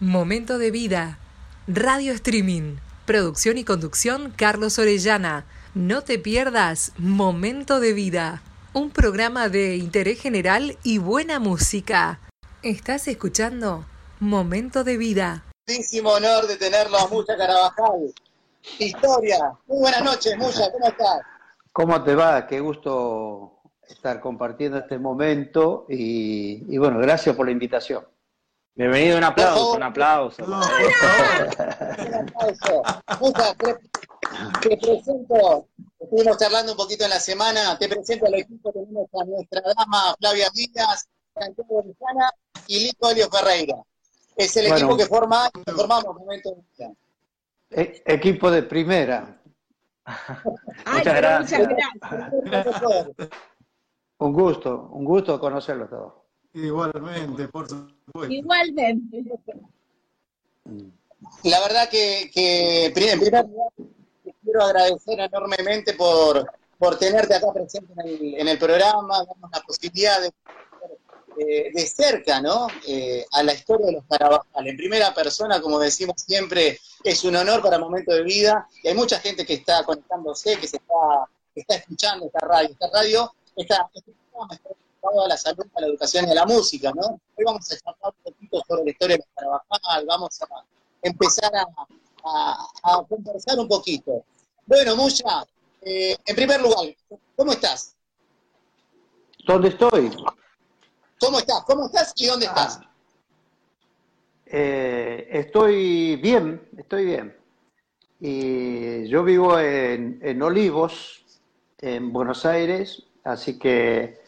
Momento de vida. Radio Streaming. Producción y conducción Carlos Orellana. No te pierdas Momento de vida. Un programa de interés general y buena música. Estás escuchando Momento de vida. Muchísimo honor de tenerlo a Mucha Carabajal. Historia. Muy buenas noches, Mucha. ¿Cómo estás? ¿Cómo te va? Qué gusto estar compartiendo este momento y, y bueno, gracias por la invitación. Bienvenido, un aplauso, un aplauso. Un aplauso. Te, te presento, estuvimos charlando un poquito en la semana, te presento al equipo, tenemos a nuestra dama Flavia Díaz, Santiago Lujana y Lico Elio Ferreira. Es el Bueno. equipo que forma, que formamos Momento de Vida. E- equipo de primera, Muchas gracias. un gusto, un gusto conocerlos todos. Igualmente, por supuesto. Igualmente. La verdad que, que en primer lugar te quiero agradecer enormemente por, por tenerte acá presente en el, en el programa, darnos la posibilidad de, eh, de cerca ¿no? Eh, a la historia de los Carabajal. En primera persona, como decimos siempre, es un honor para Momento de Vida y hay mucha gente que está conectándose, que se está, que está escuchando esta radio. Esta radio, esta, está dedicado a la salud, a la educación y a la música. ¿no? Hoy vamos a charlar un poquito sobre la historia de Carabajal, vamos a empezar a, a- a conversar un poquito. Bueno, Mucha, eh, en primer lugar, ¿cómo estás? ¿Dónde estoy? ¿Cómo estás? ¿Cómo estás y dónde estás? Eh, estoy bien, estoy bien. Y yo vivo en, en Olivos, en Buenos Aires, así que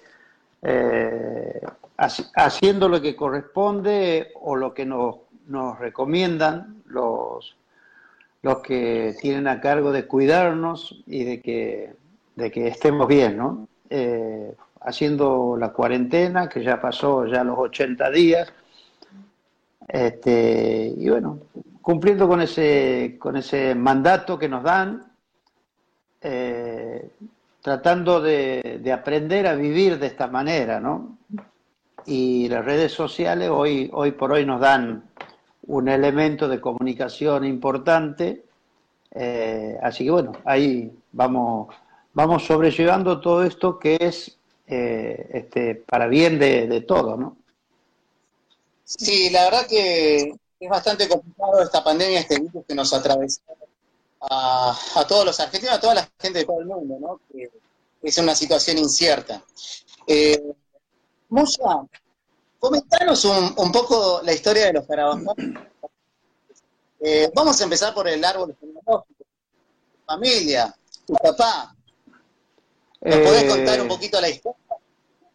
eh, haci- haciendo lo que corresponde o lo que nos, nos recomiendan los, los que tienen a cargo de cuidarnos y de que, de que estemos bien, ¿no? Eh, haciendo la cuarentena, que ya pasó ya los 80 días, este, y bueno, cumpliendo con ese, con ese mandato que nos dan, eh, tratando de, de aprender a vivir de esta manera, ¿no? Y las redes sociales hoy, hoy por hoy nos dan un elemento de comunicación importante, eh, así que bueno, ahí vamos, vamos sobrellevando todo esto que es eh, este, para bien de, de todo, ¿no? Sí, la verdad que es bastante complicado esta pandemia, este virus que nos atravesó a, a todos los argentinos, a toda la gente de todo el mundo, ¿no? Que es una situación incierta. Eh, Musa, comentanos un, un poco la historia de los Carabajal. Eh, vamos a empezar por el árbol genealógico. Tu familia, tu papá. ¿Nos podés Eh, contar un poquito la historia?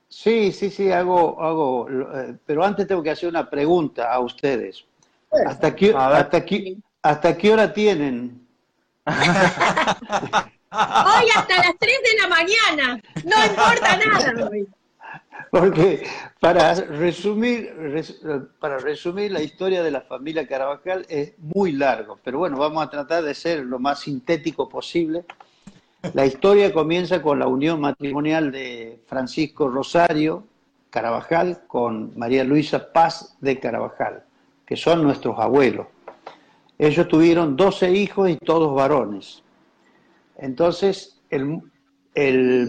Sí, sí, sí, hago, hago, eh, pero antes tengo que hacer una pregunta a ustedes. ¿Hasta qué, hasta qué, hasta qué hora tienen? Hoy hasta las 3 de la mañana. No importa nada hoy. Porque para resumir, res- para resumir la historia de la familia Carabajal es muy largo, pero bueno, vamos a tratar de ser lo más sintético posible. La historia comienza con la unión matrimonial de Francisco Rosario Carabajal con María Luisa Paz de Carabajal, que son nuestros abuelos. Ellos tuvieron 12 hijos y todos varones. Entonces, el,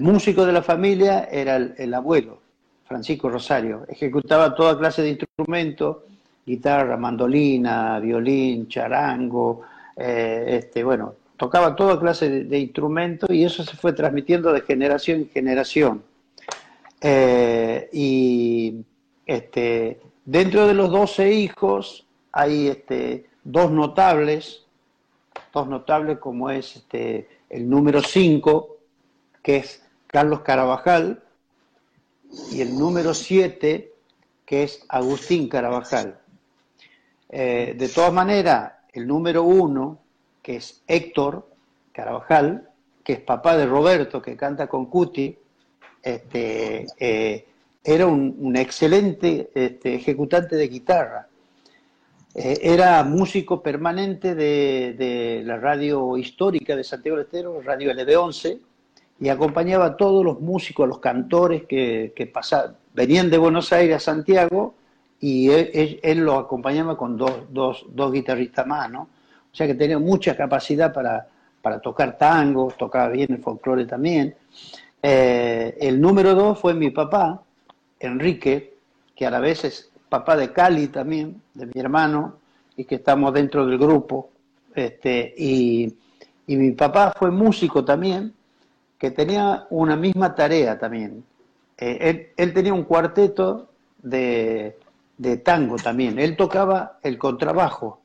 músico de la familia era el, el abuelo, Francisco Rosario. Ejecutaba toda clase de instrumentos, guitarra, mandolina, violín, charango, eh, este, bueno, tocaba toda clase de, instrumentos y eso se fue transmitiendo de generación en generación. Eh, y este, dentro de los 12 hijos hay este, dos notables, dos notables como es este, el número 5, que es Carlos Carabajal, y el número 7, que es Agustín Carabajal. Eh, de todas maneras, el número 1, que es Héctor Carabajal, que es papá de Roberto, que canta con Cuti, este, eh, era un, excelente este, ejecutante de guitarra. Eh, era músico permanente de, la radio histórica de Santiago del Estero, Radio LB11, y acompañaba a todos los músicos, a los cantores que, pasaban, venían de Buenos Aires a Santiago y él, lo acompañaba con dos, dos, dos, guitarristas más, ¿no? O sea que tenía mucha capacidad para, para tocar tango, tocaba bien el folclore también. Eh, el número dos fue mi papá, Enrique, que a la vez es papá de Cali también, de mi hermano, y que estamos dentro del grupo. Este, y, y mi papá fue músico también, que tenía una misma tarea también. Eh, él, tenía un cuarteto de, tango también. Él tocaba el contrabajo,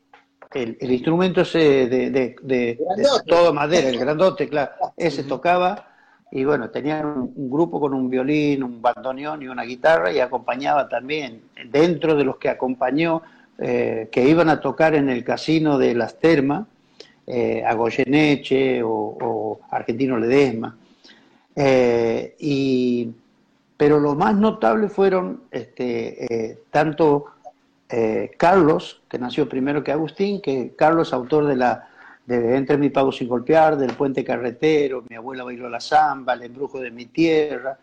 el, instrumento ese de, de, de, todo madera, el grandote, claro. Ese tocaba y bueno, tenía un, grupo con un violín, un bandoneón y una guitarra y acompañaba también, dentro de los que acompañó, eh, que iban a tocar en el casino de Las Termas, eh, o, Argentino Ledesma. Eh, y, pero lo más notable fueron este, eh, tanto Carlos, que nació primero que Agustín, que Carlos, autor de la Entre mi pago sin golpear, del Puente Carretero, Mi abuela bailó la samba, El embrujo de mi tierra,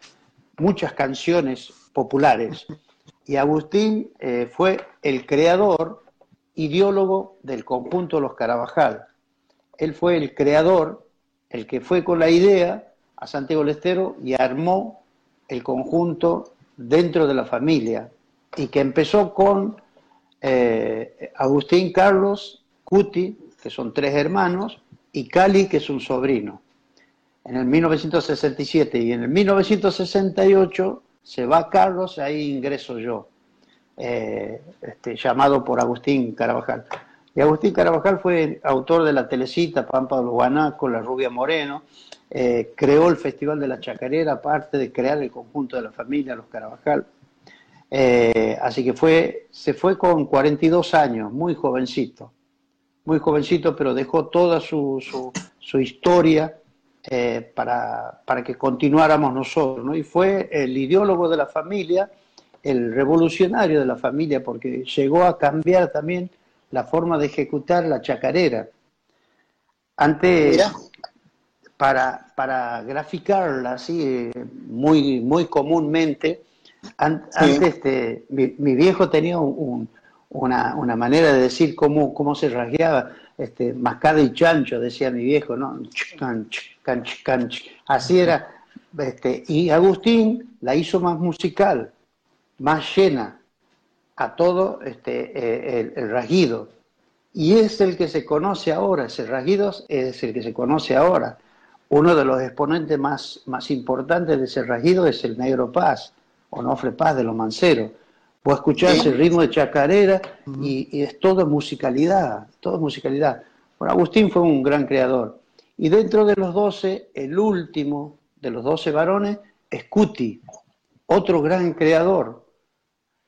muchas canciones populares. Y Agustín fue el creador, ideólogo del conjunto Los Carabajal. Él fue el creador, el que fue con la idea a Santiago del Estero y armó el conjunto dentro de la familia y que empezó con eh, Agustín Carlos Cuti, que son tres hermanos, y Cali, que es un sobrino. En el 1967 y en el 1968 se va Carlos, ahí ingreso yo, eh, este, llamado por Agustín Carabajal. Y Agustín Carabajal fue autor de la telecita Pampa de los La Rubia Moreno, eh, creó el Festival de la Chacarera, aparte de crear el conjunto de la familia, los Carabajal. Eh, así que fue, se fue con 42 años, muy jovencito, muy jovencito, pero dejó toda su, su, historia eh, para, para, que continuáramos nosotros. ¿no? Y fue el ideólogo de la familia, el revolucionario de la familia, porque llegó a cambiar también la forma de ejecutar la chacarera. Antes, para, para graficarla así muy, muy comúnmente, antes este, mi, viejo tenía una, manera de decir cómo, cómo se rasgueaba, este, mascada y chancho, decía mi viejo, ¿no? Así era. Este, y Agustín la hizo más musical, más llena a todo este, eh, el, el rasguido. Y es el que se conoce ahora, ese rasguido es el que se conoce ahora. Uno de los exponentes más, más importantes de ese rasguido es el Negro Paz, Onofre Paz de los Manceros. Vos escuchás el ritmo de chacarera y, es todo musicalidad, todo musicalidad. Bueno, Agustín fue un gran creador. Y dentro de los doce, el último de los doce varones es Cuti, otro gran creador.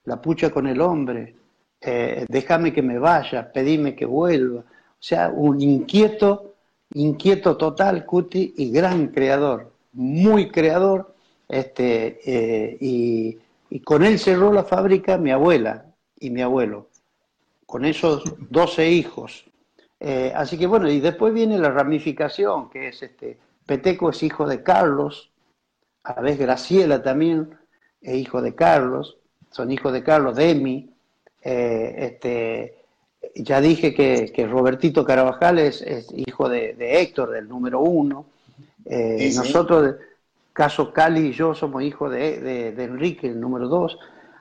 La pucha con el hombre, eh, déjame que me vaya, pedime que vuelva. O sea, un inquieto inquieto total, Cuti, y gran creador, muy creador, este, eh, y, con él cerró la fábrica mi abuela y mi abuelo, con esos 12 hijos. Eh, así que bueno, y después viene la ramificación, que es este, Peteco es hijo de Carlos, a la vez Graciela también es hijo de Carlos, son hijos de Carlos, Demi, eh, este, ya dije que, Robertito Carabajal es, hijo de, Héctor, del número uno. Eh, nosotros, caso Cali y yo, somos hijos de, Enrique, el número dos.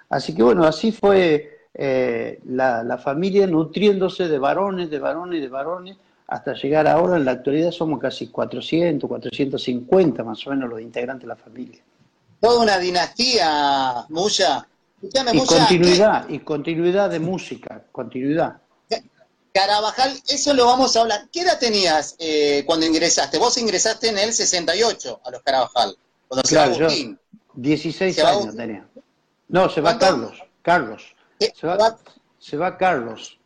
Así que bueno, así fue eh, la, la familia nutriéndose de varones, de varones, de varones, hasta llegar ahora, en la actualidad somos casi 400, 450 más o menos los integrantes de la familia. Toda una dinastía, Muya. Escuchame, Y Muya, continuidad, y continuidad de música, continuidad. Carabajal, eso lo vamos a hablar. ¿Qué edad tenías eh, cuando ingresaste? Vos ingresaste en el 68 a los Carabajal, cuando se va Claro, yo Agustín. 16 Se va años Agustín. tenía. No, se va. Carlos, Carlos. Se va, se va Carlos.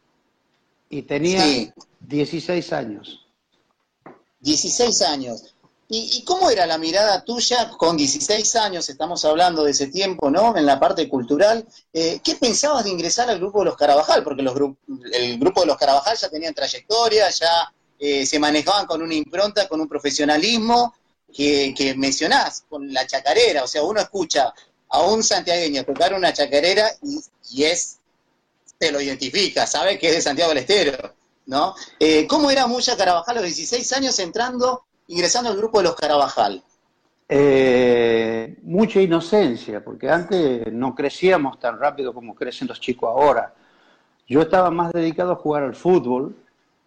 Y tenía Sí. 16 años. 16 años. ¿Y, y cómo era la mirada tuya con 16 años? Estamos hablando de ese tiempo, ¿no? En la parte cultural. Eh, ¿Qué pensabas de ingresar al grupo de los Carabajal? Porque los gru- el grupo de los Carabajal ya tenían trayectoria, ya eh, se manejaban con una impronta, con un profesionalismo que, que mencionás, con la chacarera. O sea, uno escucha a un santiagueño tocar una chacarera y, y es, te lo identifica, sabe que es de Santiago del Estero, ¿no? Eh, ¿Cómo era Muya Carabajal a los 16 años entrando, ingresando al grupo de los Carabajal? Eh, mucha inocencia, porque antes no crecíamos tan rápido como crecen los chicos ahora. Yo estaba más dedicado a jugar al fútbol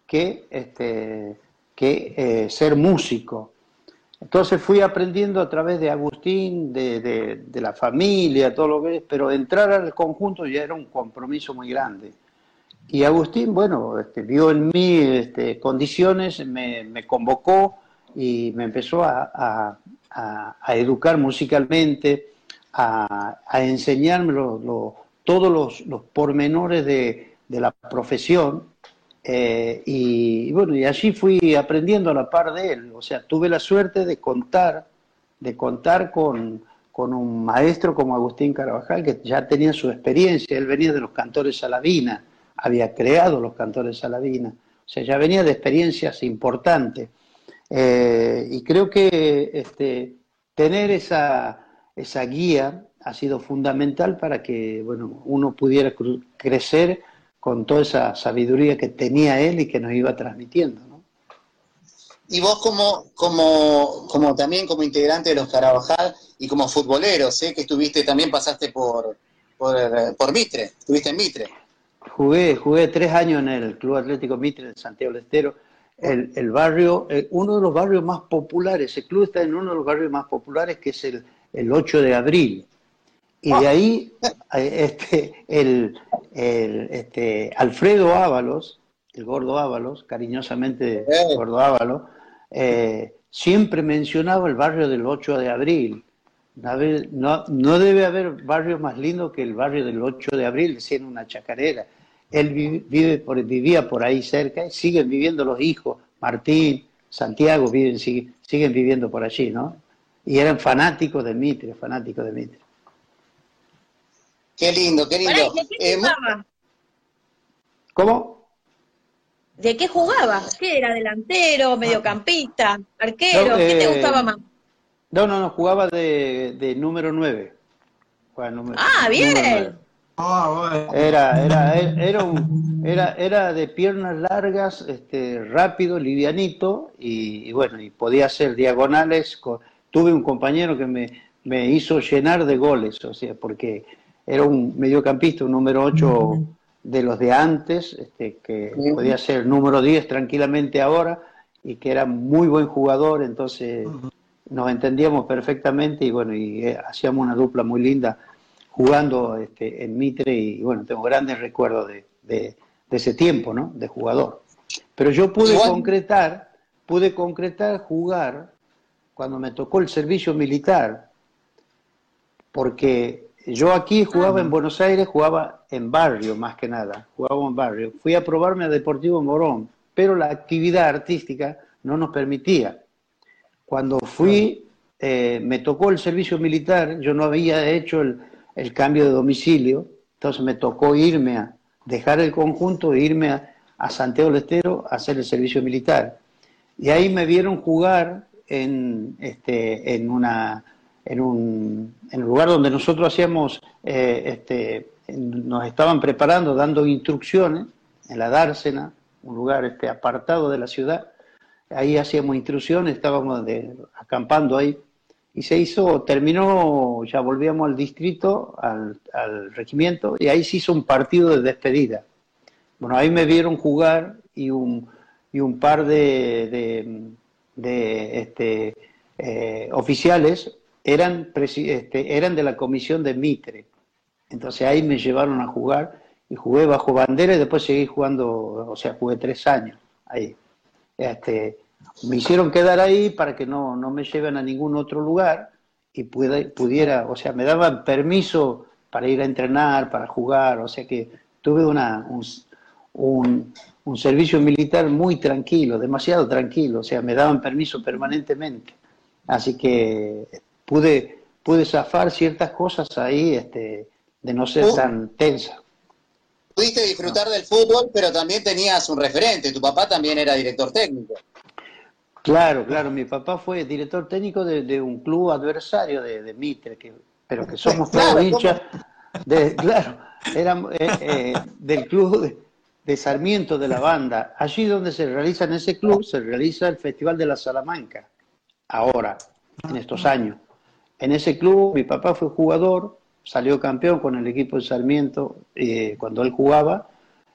que, este, que eh, ser músico. Entonces fui aprendiendo a través de Agustín, de, de- la familia, todo lo que es, pero entrar al conjunto ya era un compromiso muy grande. Y Agustín, bueno, este, vio en mí este, condiciones, me, me convocó y me empezó a, a- a- educar musicalmente, a, enseñarme lo- todos los, los pormenores de, de la profesión. eh, y, y bueno, y allí fui aprendiendo a la par de él. O sea, tuve la suerte de contar, de contar con, con un maestro como Agustín Carabajal, que ya tenía su experiencia. Él venía de los cantores Salavina, había creado los cantores Salavina. O sea, ya venía de experiencias importantes. Eh, y creo que este, tener esa, esa guía ha sido fundamental para que bueno, uno pudiera crecer con toda esa sabiduría que tenía él y que nos iba transmitiendo. ¿no? Y vos como, como, como también como integrante de los Carabajal y como futbolero, sé que estuviste, también pasaste por, por, eh, por Mitre, estuviste en Mitre. Jugué, jugué tres años en el Club Atlético Mitre de Santiago del Estero, el, el barrio, eh, uno de los barrios más populares, el club está en uno de los barrios más populares que es el, el 8 de abril. Y de ahí eh, este, el, el, este, Alfredo Ábalos, el gordo Ábalos, cariñosamente Eh. gordo Ábalos, eh, siempre mencionaba el barrio del 8 de abril. No, no debe haber barrio más lindo que el barrio del 8 de abril, decía en una chacarera. Él vive por, vivía por ahí cerca, siguen viviendo los hijos, Martín, Santiago, viven, siguen, siguen viviendo por allí, ¿no? Y eran fanáticos de Mitre, fanáticos de Mitre. Qué lindo, qué lindo. ¿De qué eh, jugaba? ¿Cómo? ¿De qué jugaba? ¿Qué era? ¿Delantero, ah. mediocampista, arquero? No, ¿Qué te eh, gustaba más? No, no, no, jugaba de, número 9. Ah, bien. Era, era, era, un- era, era de piernas largas, este, rápido, livianito, y, y bueno, y podía hacer diagonales. Tuve un compañero que me, me hizo llenar de goles, o sea, porque era un mediocampista, un número 8 de los de antes, este, que podía ser número 10 tranquilamente ahora, y que era muy buen jugador, entonces nos entendíamos perfectamente y bueno, y eh, hacíamos una dupla muy linda jugando este, en Mitre y bueno, tengo grandes recuerdos de, de- de ese tiempo, ¿no? De jugador. Pero yo pude concretar, pude concretar jugar cuando me tocó el servicio militar, porque yo aquí jugaba en Buenos Aires, jugaba en barrio más que nada, jugaba en barrio. Fui a probarme a Deportivo Morón, pero la actividad artística no nos permitía. Cuando fui, eh, me tocó el servicio militar, yo no había hecho el, el cambio de domicilio, entonces me tocó irme a dejar el conjunto e irme a, a Santiago del Estero a hacer el servicio militar. Y ahí me vieron jugar en, este, en, una, en, un, lugar donde nosotros hacíamos, eh, este, nos estaban preparando, dando instrucciones, en la Dársena, un lugar este, apartado de la ciudad. Ahí hacíamos instrucciones, estábamos acampando ahí. Y se hizo, terminó, ya volvíamos al distrito, al, regimiento, y ahí se hizo un partido de despedida. Bueno, ahí me vieron jugar y un, y un par de, de, este, eh, oficiales eran, este, eran de la comisión de Mitre. Entonces ahí me llevaron a jugar y jugué bajo bandera y después seguí jugando, o sea, jugué tres años ahí. Este, me hicieron quedar ahí para que no, no me lleven a ningún otro lugar y pude- pudiera, o sea, me daban permiso para ir a entrenar, para jugar, o sea que tuve una, un, un- un servicio militar muy tranquilo, demasiado tranquilo, o sea, me daban permiso permanentemente. Así que pude, pude zafar ciertas cosas ahí este, de no ser Uh. tan tensa. Pudiste disfrutar del fútbol, pero también tenías un referente. Tu papá también era director técnico. Claro, claro, mi papá fue director técnico de, de un club adversario de, de Mitre, que, pero que somos todos Claro, hinchas, de, claro, éramos, eh, eh, del club de, de Sarmiento de la banda. Allí donde se realiza en ese club, se realiza el Festival de la Salamanca, ahora, en estos años. En ese club mi papá fue jugador, salió campeón con el equipo de Sarmiento eh, cuando él jugaba,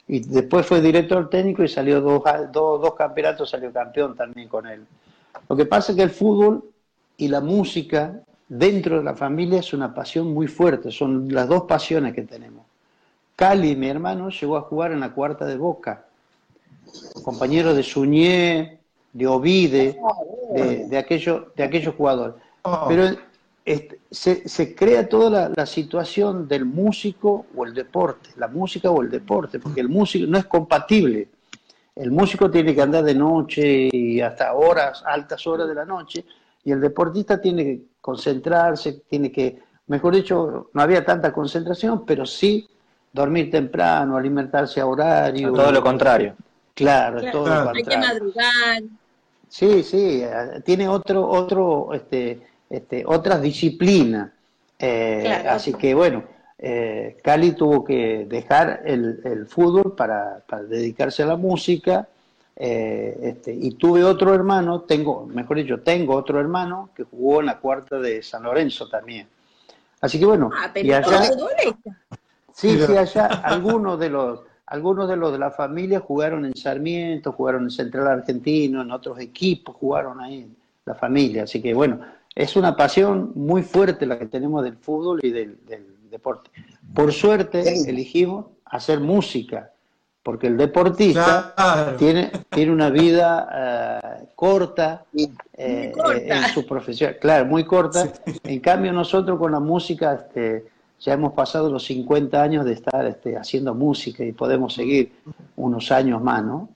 y después fue director técnico y salió dos, dos, dos campeonatos, salió campeón también con él. Lo que pasa es que el fútbol y la música dentro de la familia es una pasión muy fuerte, son las dos pasiones que tenemos. Cali, mi hermano, llegó a jugar en la cuarta de Boca, compañero de Suñé, de Ovide, de, de, aquellos, de aquellos jugadores. Pero este, se, se, crea toda la, la, situación del músico o el deporte, la música o el deporte, porque el músico no es compatible. El músico tiene que andar de noche y hasta horas, altas horas de la noche, y el deportista tiene que concentrarse, tiene que, mejor dicho, no había tanta concentración, pero sí dormir temprano, alimentarse a horario. Todo lo contrario. Claro, claro. todo claro. lo contrario. Hay que madrugar. Sí, sí, tiene otro, otro, este, este, otras disciplinas. Eh, claro. Así que bueno, eh, Cali tuvo que dejar el, el fútbol para, para, dedicarse a la música. Eh, este, y tuve otro hermano, tengo, mejor dicho, tengo otro hermano que jugó en la cuarta de San Lorenzo también. Así que bueno, ah, y allá, sí, sí, allá algunos de los algunos de los de la familia jugaron en Sarmiento, jugaron en Central Argentino, en otros equipos, jugaron ahí la familia. Así que bueno, es una pasión muy fuerte la que tenemos del fútbol y del, del deporte. Por suerte elegimos hacer música, porque el deportista claro. tiene, tiene una vida uh, corta, eh, corta, en su profesión, claro, muy corta. Sí. En cambio nosotros con la música este, ya hemos pasado los 50 años de estar este, haciendo música y podemos seguir unos años más, ¿no?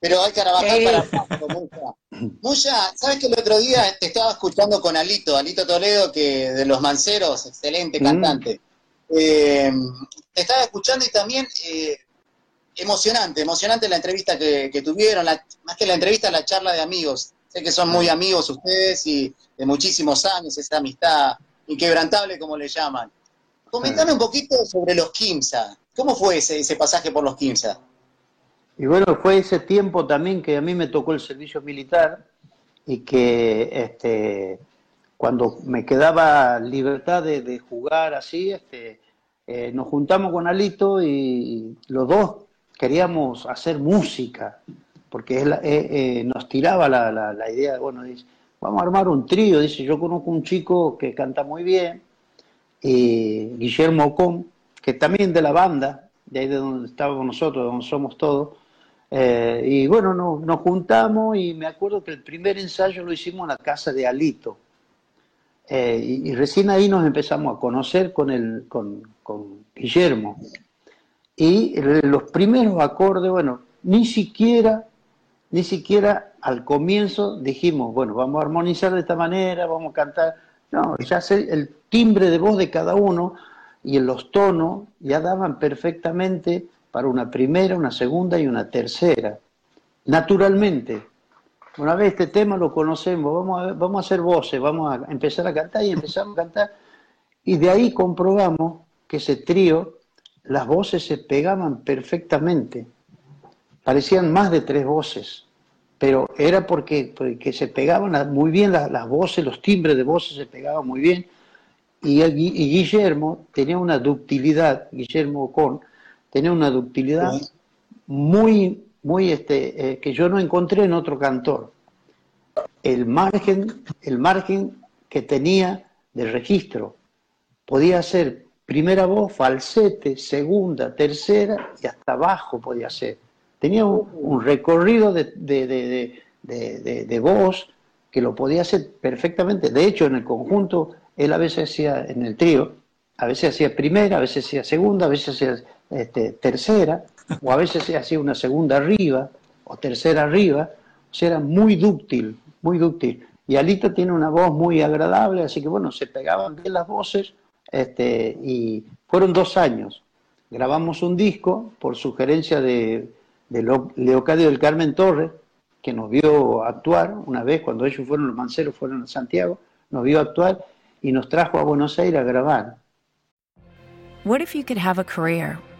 Pero hay que trabajar eh. para Mucha. Mucha, ¿sabes que el otro día te estaba escuchando con Alito, Alito Toledo, que de Los Manceros, excelente cantante. Mm. Eh, te estaba escuchando y también eh, emocionante, emocionante la entrevista que, que tuvieron, la, más que la entrevista, la charla de amigos. Sé que son muy amigos ustedes y de muchísimos años, esa amistad inquebrantable como le llaman. Comentame un poquito sobre los Kimsa. ¿Cómo fue ese, ese pasaje por los Kimsa? Y bueno, fue ese tiempo también que a mí me tocó el servicio militar y que este, cuando me quedaba libertad de, de jugar así, este, eh, nos juntamos con Alito y los dos queríamos hacer música, porque eh, eh, nos tiraba la, la, la idea, bueno, dice, vamos a armar un trío, dice, yo conozco un chico que canta muy bien, y Guillermo Ocón, que también de la banda, de ahí de donde estábamos nosotros, donde somos todos, eh, y bueno, no, nos juntamos y me acuerdo que el primer ensayo lo hicimos en la casa de Alito. Eh, y, y, recién ahí nos empezamos a conocer con, el, con, con Guillermo. Y los primeros acordes, bueno, ni siquiera, ni siquiera al comienzo dijimos, bueno, vamos a armonizar de esta manera, vamos a cantar. No, ya sé, el timbre de voz de cada uno y los tonos ya daban perfectamente para una primera, una segunda y una tercera. Naturalmente. Una vez este tema lo conocemos, vamos a, hacer voces, vamos a empezar a cantar y empezamos a cantar. Y de ahí comprobamos que ese trío, las voces se pegaban perfectamente. Parecían más de tres voces. pero era porque, porque se pegaban muy bien las, las, voces, los timbres de voces se pegaban muy bien, y, y Guillermo tenía una ductilidad, Guillermo Ocon, tenía una ductilidad muy, muy, este, eh, que yo no encontré en otro cantor. El margen, el margen que tenía de registro podía ser primera voz, falsete, segunda, tercera y hasta abajo podía ser. Tenía un, recorrido de, de, voz que lo podía hacer perfectamente. De hecho, en el conjunto, él a veces hacía, en el trío, a veces hacía primera, a veces hacía segunda, a veces hacía este, tercera, o a veces hacía una segunda arriba, o tercera arriba. O era muy dúctil, muy dúctil. Y Alito tiene una voz muy agradable, así que bueno, se pegaban bien las voces este, y fueron dos años. Grabamos un disco por sugerencia de, de Leocadio del Carmen Torres, que nos vio actuar una vez cuando ellos fueron, los manceros fueron a Santiago, nos vio actuar y nos trajo a Buenos Aires a grabar.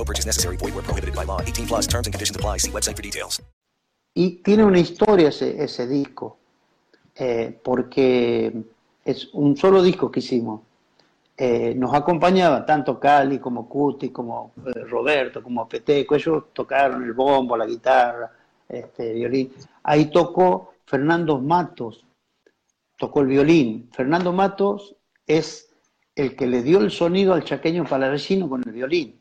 No purchase necessary. Void where prohibited by law. 18 plus terms and conditions apply. See website for details. Y tiene una historia ese, ese disco, eh, porque es un solo disco que hicimos. Eh, nos acompañaba tanto Cali como Cuti, como eh, Roberto, como Peteco, ellos tocaron el bombo, la guitarra, este, violín. Ahí tocó Fernando Matos, tocó el violín. Fernando Matos es el que le dio el sonido al chaqueño palavecino con el violín.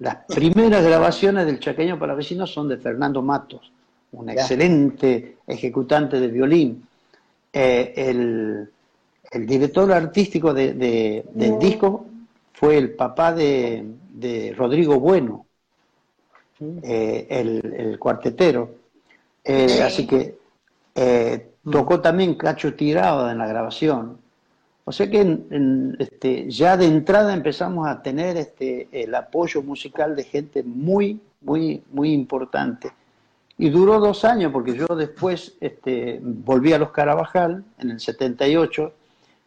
Las primeras grabaciones del chaqueño palavecino son de Fernando Matos, un excelente ejecutante de violín. Eh, el, el director artístico de, del disco fue el papá de, Rodrigo Bueno, eh, el, cuartetero. Eh, así que eh, tocó también Cacho Tirado en la grabación. O sea que este, ya de entrada empezamos a tener este, el apoyo musical de gente muy, muy, muy importante. Y duró dos años, porque yo después este, volví a los Carabajal en el 78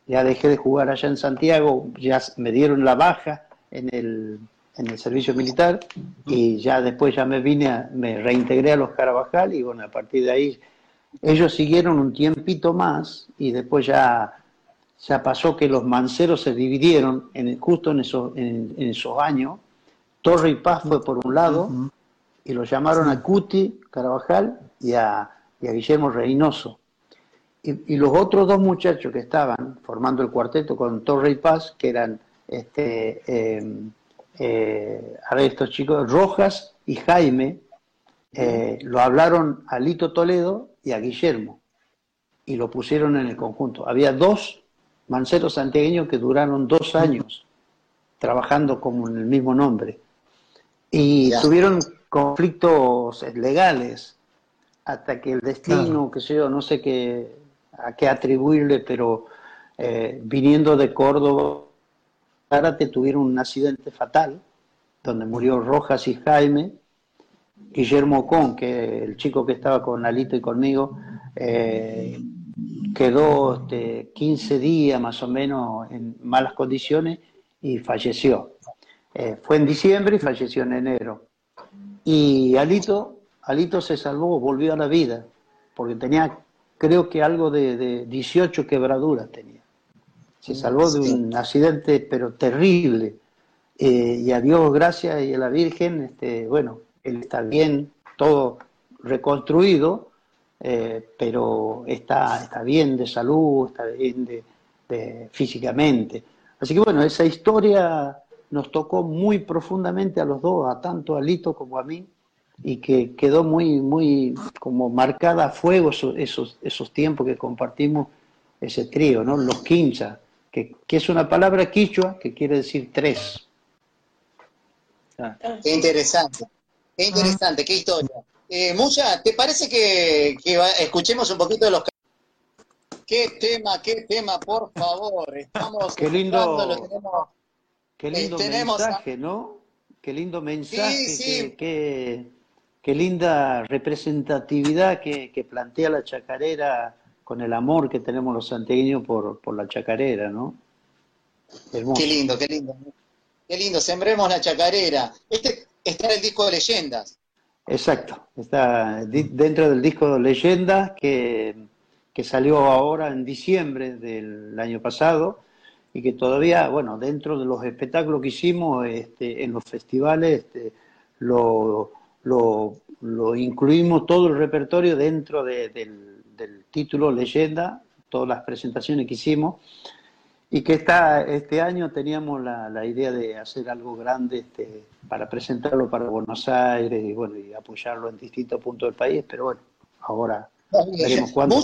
ya dejé de jugar allá en Santiago, ya me dieron la baja en el, en el servicio militar y ya después ya me vine, me reintegré a los Carabajal y bueno, a partir de ahí ellos siguieron un tiempito más y después ya, ya pasó que los manceros se dividieron en, justo en esos, en, esos años. Torre y Paz fue por un lado y lo llamaron a Cuti Carabajal y a, y a Guillermo Reynoso. Y, los otros dos muchachos que estaban formando el cuarteto con Torre y Paz, que eran este, em, eh, a ver, estos chicos, Rojas y Jaime, eh, lo hablaron a Lito Toledo y a Guillermo y lo pusieron en el conjunto. Había dos manceros santiagueños que duraron dos años trabajando como en el mismo nombre. Y tuvieron conflictos legales hasta que el destino, qué sé yo, no sé qué, a qué atribuirle, pero eh, viniendo de Córdoba, te tuvieron un accidente fatal, donde murió Rojas y Jaime, Guillermo Con, que el chico que estaba con Alito y conmigo, eh, quedó este, 15 días más o menos en malas condiciones y falleció. Eh, fue en diciembre y falleció en enero. Y Alito, Alito se salvó, volvió a la vida, porque tenía creo que algo de, 18 quebraduras tenía. Se salvó de un accidente, pero terrible. Eh, y a Dios gracias y a la Virgen, este, bueno, él está bien, todo reconstruido, eh, pero está, está bien de salud, está bien de, físicamente. Así que bueno, esa historia nos tocó muy profundamente a los dos, a tanto a Lito como a mí, y que quedó muy, muy como marcada a fuego esos, esos, tiempos que compartimos ese trío, ¿no? Los quincha, que, que es una palabra quichua que quiere decir tres. Qué interesante, qué interesante, qué historia. Eh, Mucha, ¿te parece que, escuchemos un poquito de los... Qué tema, qué tema, por favor. Estamos qué lindo, qué lindo eh, mensaje, ¿no? Qué lindo mensaje, Qué, qué, linda representatividad que, que, plantea la chacarera con el amor que tenemos los santiagueños por, por la chacarera, ¿no? Qué lindo, qué lindo. Qué lindo, sembremos la chacarera. Este está en el disco de leyendas. Exacto, está dentro del disco leyendas que, que salió ahora en diciembre del año pasado y que todavía, bueno, dentro de los espectáculos que hicimos este, en los festivales, este, lo, lo, lo, incluimos todo el repertorio dentro del, del, título Leyenda, todas las presentaciones que hicimos, y que esta, este año teníamos la, la, idea de hacer algo grande este, para presentarlo para Buenos Aires y bueno y apoyarlo en distintos puntos del país, pero bueno, ahora veremos cuándo.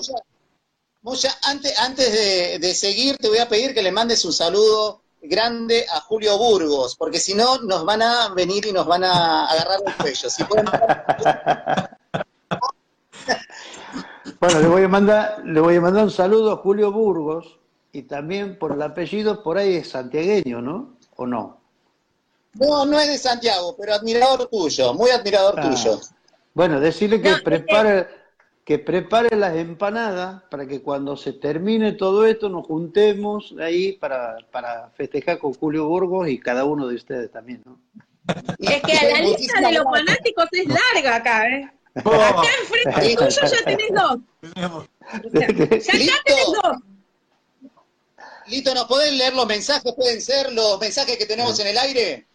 Mucha, antes, antes de, de, seguir, te voy a pedir que le mandes un saludo grande a Julio Burgos, porque si no, nos van a venir y nos van a agarrar el cuello. Si pueden... bueno, le voy, a mandar, le voy a mandar un saludo a Julio Burgos, y también por el apellido por ahí es santiagueño, ¿no? ¿O no? No, no es de Santiago, pero admirador tuyo, muy admirador ah. tuyo. Bueno, decirle que prepare que prepare las empanadas para que cuando se termine todo esto nos juntemos ahí para, para festejar con Julio Burgos y cada uno de ustedes también, ¿no? Es que la lista de los fanáticos es larga acá, ¿eh? Oh. Acá enfrente tuyo ya tenés dos. ya, ya tenés dos. Lito, ¿nos pueden leer los mensajes? ¿Pueden ser los mensajes que tenemos en el aire?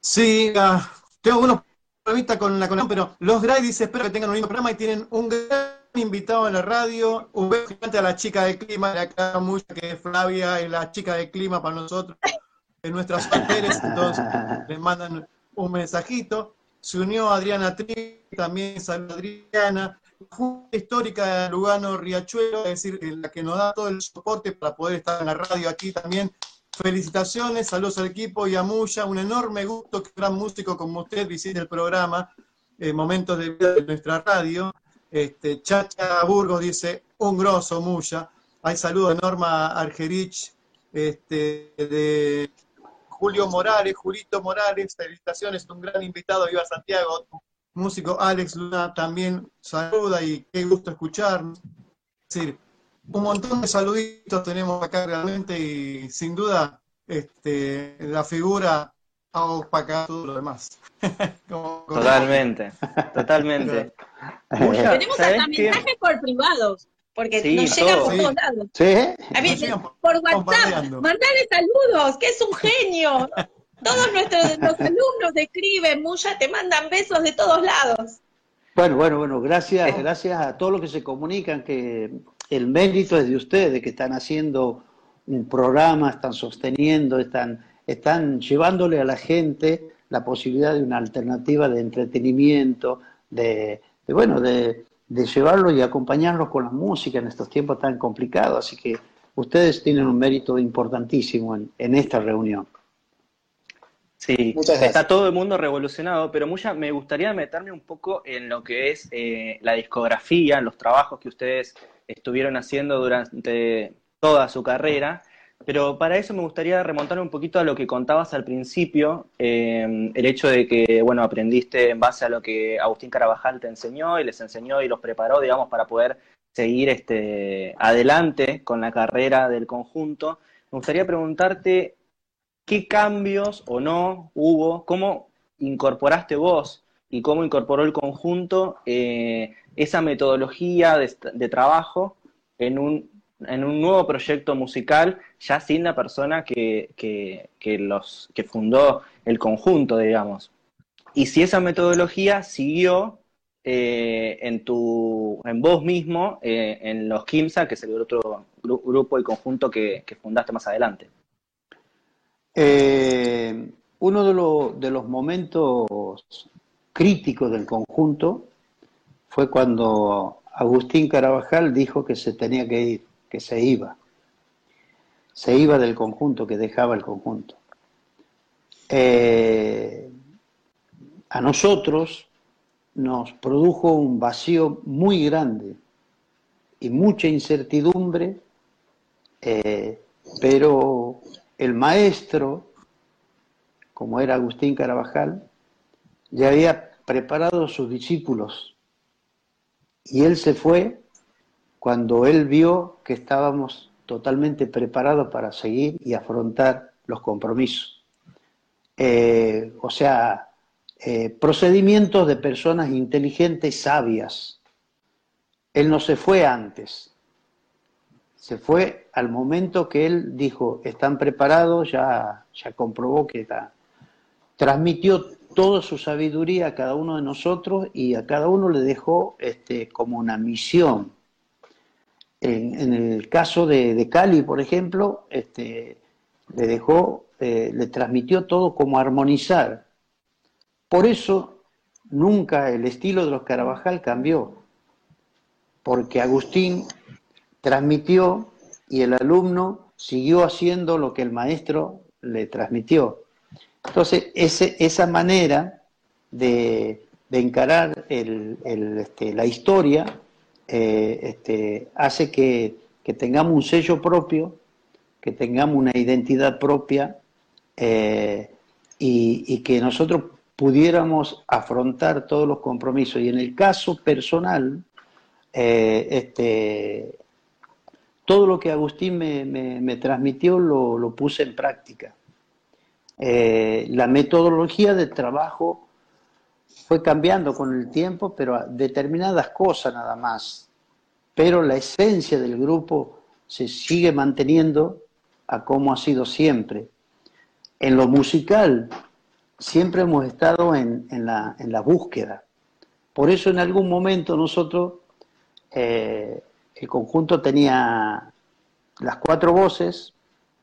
Sí, ah, tengo unos problemitas con la conexión, pero los Gray dice, espero que tengan un lindo programa y tienen un gran invitado en la radio, un beso gigante a la chica de clima de acá, mucha que es Flavia, y la chica de clima para nosotros, en nuestras Pérez, entonces les mandan un mensajito. Se unió Adriana Tri, también saluda Adriana. Junta Histórica de Lugano Riachuelo, es decir, la que nos da todo el soporte para poder estar en la radio aquí también. Felicitaciones, saludos al equipo y a Muya, un enorme gusto que un gran músico como usted visite el programa, eh, Momentos de Vida de nuestra radio. Este, Chacha Burgos dice, un grosso Muya. Hay saludos de Norma Argerich, este, de Julio Morales, Julito Morales, felicitaciones, un gran invitado, viva Santiago, músico Alex Luna también saluda y qué gusto escucharnos. Es decir, un montón de saluditos tenemos acá realmente y sin duda este, la figura opaca todo lo demás. totalmente, totalmente. tenemos hasta mensajes por privados, porque nos llegan por todos lados. ¿Sí? por WhatsApp, mandale saludos, que es un genio. Todos nuestros los alumnos escriben, Muya, te mandan besos de todos lados. Bueno, bueno, bueno, gracias, gracias a todos los que se comunican, que el mérito es de ustedes, que están haciendo un programa, están sosteniendo, están, están llevándole a la gente la posibilidad de una alternativa de entretenimiento, de, bueno, de, de llevarlo y acompañarlos con la música en estos tiempos tan complicados. Así que ustedes tienen un mérito importantísimo en, en esta reunión. Sí, está todo el mundo revolucionado, pero mucha, me gustaría meterme un poco en lo que es eh, la discografía, los trabajos que ustedes estuvieron haciendo durante toda su carrera, pero para eso me gustaría remontar un poquito a lo que contabas al principio, eh, el hecho de que, bueno, aprendiste en base a lo que Agustín Carabajal te enseñó y les enseñó y los preparó, digamos, para poder seguir este, adelante con la carrera del conjunto. Me gustaría preguntarte ¿qué cambios o no hubo? ¿Cómo incorporaste vos y cómo incorporó el conjunto eh, esa metodología de, trabajo en un, en un, nuevo proyecto musical, ya sin la persona que, que, los, que fundó el conjunto, digamos? Y si esa metodología siguió eh, en tu, en vos mismo, eh, en los KIMSA, que es el otro grupo y conjunto que, fundaste más adelante. Uno de, de los momentos críticos del conjunto fue cuando Agustín Carabajal dijo que se tenía que ir, que se iba. Se iba del conjunto, que dejaba el conjunto. Eh, a nosotros nos produjo un vacío muy grande y mucha incertidumbre, eh, pero el maestro, como era Agustín Carabajal, ya había preparado a sus discípulos y él se fue cuando él vio que estábamos totalmente preparados para seguir y afrontar los compromisos. Eh, o sea, eh, procedimientos de personas inteligentes, sabias. Él no se fue antes, se fue al momento que él dijo, están preparados, ya, ya comprobó que está. Transmitió toda su sabiduría a cada uno de nosotros y a cada uno le dejó este, como una misión. En, el caso de, Cali, por ejemplo, este, le dejó, eh, le transmitió todo como armonizar. Por eso nunca el estilo de los Carabajal cambió, porque Agustín transmitió y el alumno siguió haciendo lo que el maestro le transmitió. Entonces, esa manera de, encarar este, la historia eh, este, hace que, tengamos un sello propio, que tengamos una identidad propia eh, y, que nosotros pudiéramos afrontar todos los compromisos. Y en el caso personal, eh, este, todo lo que Agustín me, transmitió lo puse en práctica. Eh, la metodología de trabajo fue cambiando con el tiempo, pero determinadas cosas nada más. Pero la esencia del grupo se sigue manteniendo a como ha sido siempre. En lo musical, siempre hemos estado en, la, búsqueda. Por eso en algún momento nosotros, eh, el conjunto tenía las cuatro voces,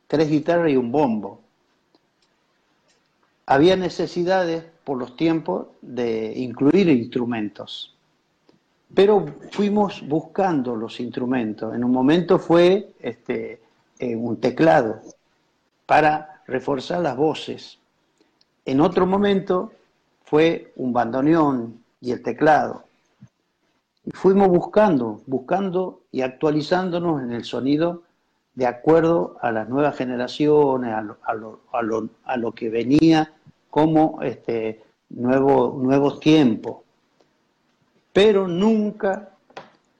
tres guitarras y un bombo había necesidades por los tiempos de incluir instrumentos. Pero fuimos buscando los instrumentos. En un momento fue este, un teclado para reforzar las voces. En otro momento fue un bandoneón y el teclado. Y fuimos buscando, buscando y actualizándonos en el sonido de acuerdo a las nuevas generaciones, a lo que venía como este, nuevo, nuevos tiempos. Pero nunca,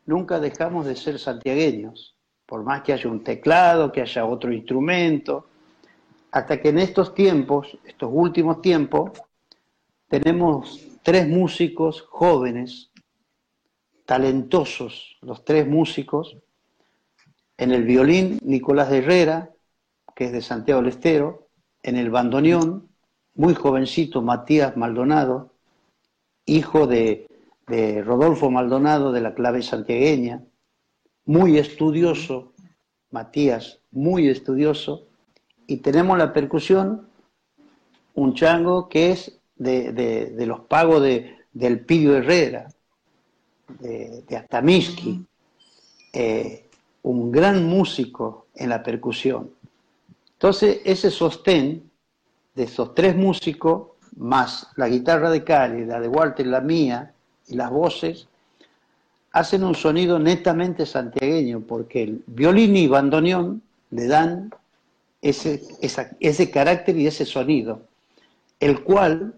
nunca dejamos de ser santiagueños, por más que haya un teclado, que haya otro instrumento, hasta que en estos tiempos, estos últimos tiempos, tenemos tres músicos jóvenes, talentosos, los tres músicos, en el violín Nicolás de Herrera, que es de Santiago del Estero, en el bandoneón muy jovencito, Matías Maldonado, hijo de, Rodolfo Maldonado de la clave santiagueña, muy estudioso, Matías, muy estudioso, y tenemos la percusión, un chango que es de, los pagos de, del Pidio Herrera, de, de eh, un gran músico en la percusión. Entonces, ese sostén de esos tres músicos, más la guitarra de Cali, la de Walter, la mía y las voces, hacen un sonido netamente santiagueño, porque el violín y bandoneón le dan ese, ese carácter y ese sonido, el cual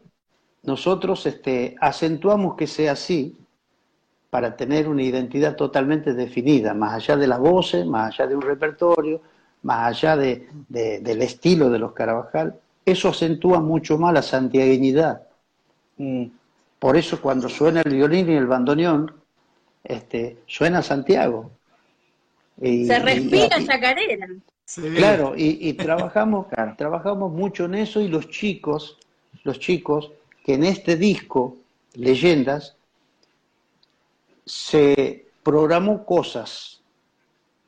nosotros este, acentuamos que sea así para tener una identidad totalmente definida, más allá de las voces, más allá de un repertorio, más allá de, del estilo de los Carabajal, eso acentúa mucho más la santiagueñidad. Mm. Por eso cuando suena el violín y el bandoneón, este, suena Santiago. Se respira chacarera. Claro, y, trabajamos, trabajamos mucho en eso y los chicos, los chicos que en este disco, Leyendas, se programó cosas,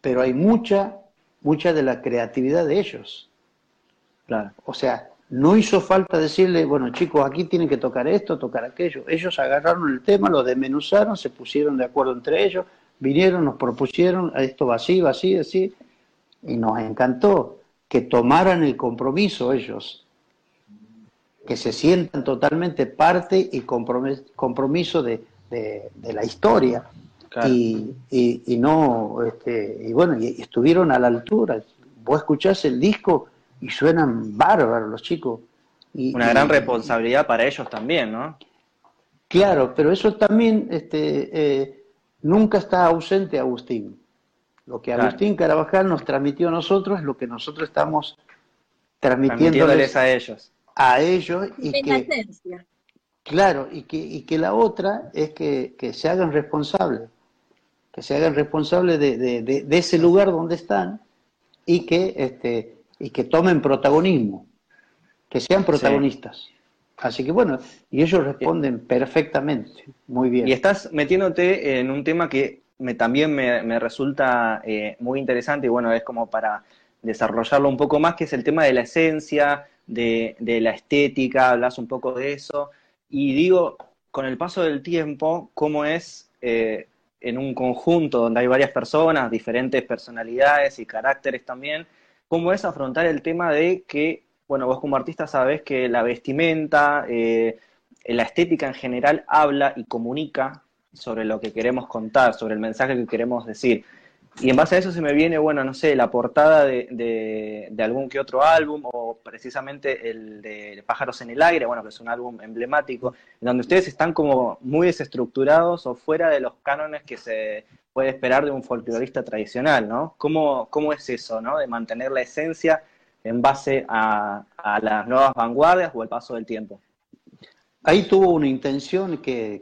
pero hay mucha, mucha de la creatividad de ellos. Claro. O sea, no hizo falta decirle, bueno chicos, aquí tienen que tocar esto, tocar aquello. Ellos agarraron el tema, lo desmenuzaron, se pusieron de acuerdo entre ellos, vinieron, nos propusieron, esto va así, va así, así, y nos encantó que tomaran el compromiso ellos, que se sientan totalmente parte y compromiso de, la historia. Y, no, este, y bueno, y estuvieron a la altura. Vos escuchás el disco y suenan bárbaros los chicos. Y, Una gran responsabilidad para ellos también, ¿no? Claro, pero eso también este, eh, nunca está ausente Agustín. Lo que Agustín Carabajal nos transmitió a nosotros es lo que nosotros estamos transmitiéndoles a ellos. A ellos y que, claro, y que, y que la otra es que, se hagan responsables, que se hagan responsables de, ese lugar donde están y que, este, y que tomen protagonismo, que sean protagonistas. Así que bueno, y ellos responden perfectamente, muy bien. Y estás metiéndote en un tema que me, también me, resulta eh, muy interesante y bueno, es como para desarrollarlo un poco más, que es el tema de la esencia, de, la estética, hablas un poco de eso. Y digo, con el paso del tiempo, cómo es eh, en un conjunto donde hay varias personas, diferentes personalidades y caracteres también, cómo es afrontar el tema de que, bueno, vos como artista sabés que la vestimenta, eh, la estética en general habla y comunica sobre lo que queremos contar, sobre el mensaje que queremos decir. Y en base a eso se me viene, bueno, no sé, la portada de, de, algún que otro álbum, o precisamente el de Pájaros en el Aire, bueno, que es un álbum emblemático, donde ustedes están como muy desestructurados o fuera de los cánones que se puede esperar de un folclorista tradicional, ¿no? ¿Cómo, cómo es eso, ¿no? De mantener la esencia en base a, las nuevas vanguardias o el paso del tiempo ahí tuvo una intención que,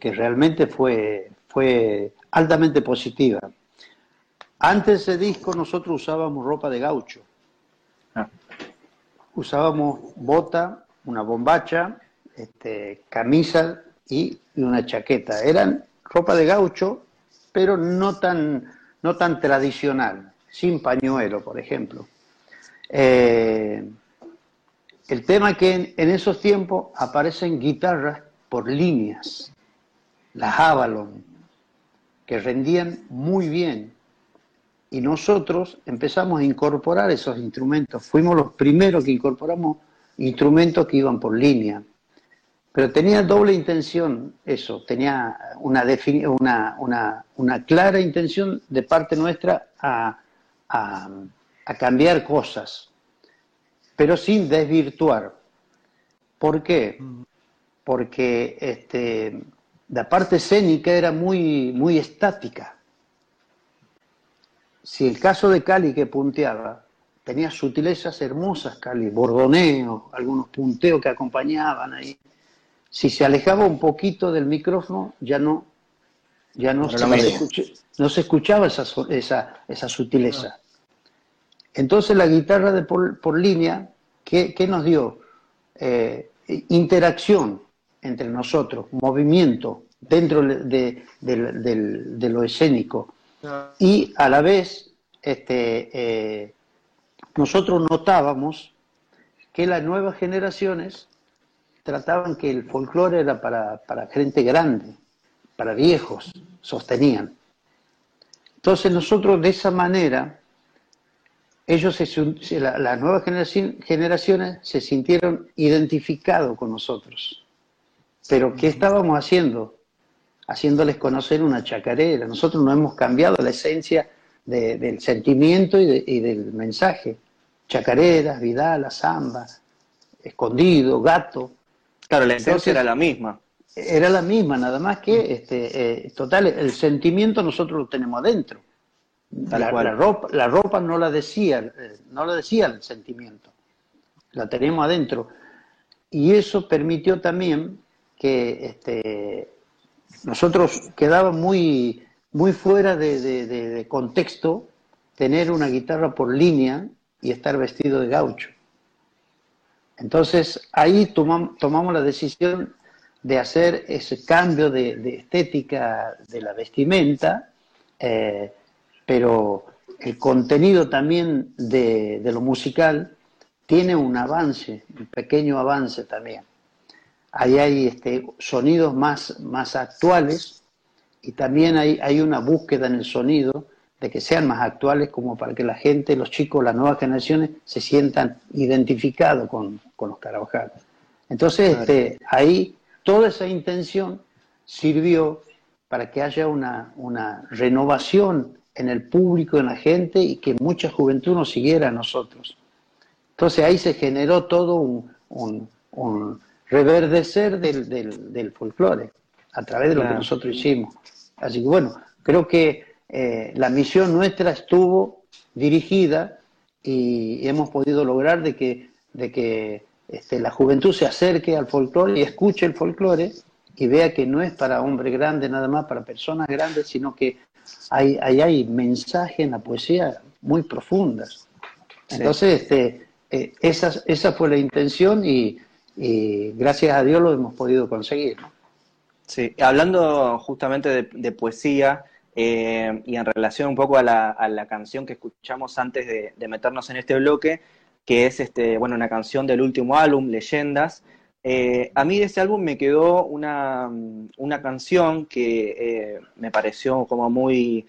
que, realmente fue, fue altamente positiva. Antes de ese disco nosotros usábamos ropa de gaucho. Ah. Usábamos bota, una bombacha, este, camisa y, una chaqueta. Eran ropa de gaucho, pero no tan, no tan tradicional, sin pañuelo, por ejemplo. Eh, el tema que en, esos tiempos aparecen guitarras por líneas, las Avalon, que rendían muy bien. Y nosotros empezamos a incorporar esos instrumentos. Fuimos los primeros que incorporamos instrumentos que iban por línea. Pero tenía doble intención eso, tenía una, una, una, clara intención de parte nuestra a, a cambiar cosas pero sin desvirtuar. ¿Por qué? Porque este, la parte escénica era muy, muy estática. Si el caso de Cali que punteaba, tenía sutilezas hermosas, Cali, bordoneo, algunos punteos que acompañaban ahí. Si se alejaba un poquito del micrófono, ya no, ya no, se, no se escuchaba esa, esa, esa sutileza. Entonces la guitarra de por, línea, ¿qué, nos dio? Eh, interacción entre nosotros, movimiento dentro de, lo escénico. Y a la vez, este, eh, nosotros notábamos que las nuevas generaciones trataban que el folclore era para, para gente grande, para viejos, sostenían. Entonces nosotros de esa manera ellos, las nuevas generaciones se sintieron identificados con nosotros. Pero ¿qué estábamos haciendo? Haciéndoles conocer una chacarera. Nosotros no hemos cambiado la esencia del sentimiento y, del mensaje. Chacareras, vidala, zamba, escondido, gato. Claro, la esencia era la misma. Era la misma, nada más que, este, eh, total, el sentimiento nosotros lo tenemos adentro. La, ropa, la ropa no la decía, eh, no la decía el sentimiento, la tenemos adentro. Y eso permitió también que este, nosotros quedaba muy, muy fuera de, contexto tener una guitarra por línea y estar vestido de gaucho. Entonces ahí tomamos la decisión de hacer ese cambio de, estética de la vestimenta, eh, pero el contenido también de, lo musical tiene un avance, un pequeño avance también. Ahí hay este, sonidos más, más actuales y también hay, hay una búsqueda en el sonido de que sean más actuales como para que la gente, los chicos, las nuevas generaciones se sientan identificados con, los Carabajal. Entonces, este, ahí toda esa intención sirvió para que haya una, una, renovación en el público, en la gente y que mucha juventud nos siguiera a nosotros. Entonces ahí se generó todo un, un, reverdecer del, del, del folclore a través de lo que nosotros hicimos. Así que bueno, creo que eh, la misión nuestra estuvo dirigida y hemos podido lograr de que, de que este, la juventud se acerque al folclore y escuche el folclore y vea que no es para hombres grandes nada más, para personas grandes, sino que hay, hay, hay mensajes en la poesía muy profundas. Entonces, este, eh, esa, esa fue la intención y, gracias a Dios lo hemos podido conseguir. Sí, hablando justamente de poesía, eh, y en relación un poco a la, canción que escuchamos antes de, meternos en este bloque, que es este, bueno, una canción del último álbum, Leyendas. Eh, a mí de ese álbum me quedó una, una canción que eh, me pareció como muy...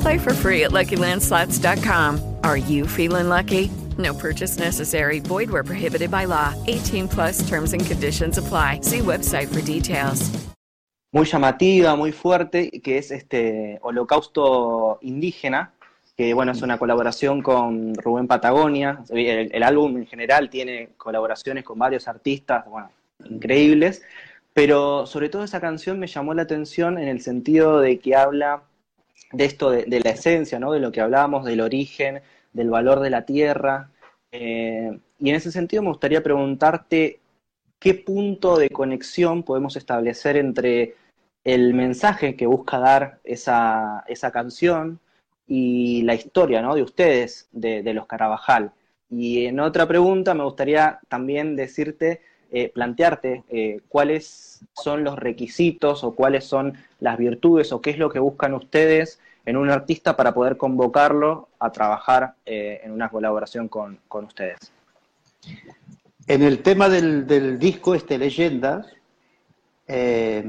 Play for free at LuckyLandSlots.com. Are you feeling lucky? No purchase necessary. Void where prohibited by law. 18 plus terms and conditions apply. See website for details. muy llamativa, muy fuerte, que es este Holocausto Indígena, que bueno, es una colaboración con Rubén Patagonia. El, álbum en general tiene colaboraciones con varios artistas, bueno, increíbles, pero sobre todo esa canción me llamó la atención en el sentido de que habla de esto, de, la esencia, ¿no? De lo que hablábamos, del origen, del valor de la tierra. Eh, y en ese sentido me gustaría preguntarte qué punto de conexión podemos establecer entre el mensaje que busca dar esa, esa canción y la historia ¿no? de ustedes, de, los Carabajal. Y en otra pregunta me gustaría también decirte, eh, plantearte eh, son los requisitos o cuáles son las virtudes o qué es lo que buscan ustedes en un artista para poder convocarlo a trabajar eh, en una colaboración con, con ustedes. En el tema del, disco este Leyendas, eh,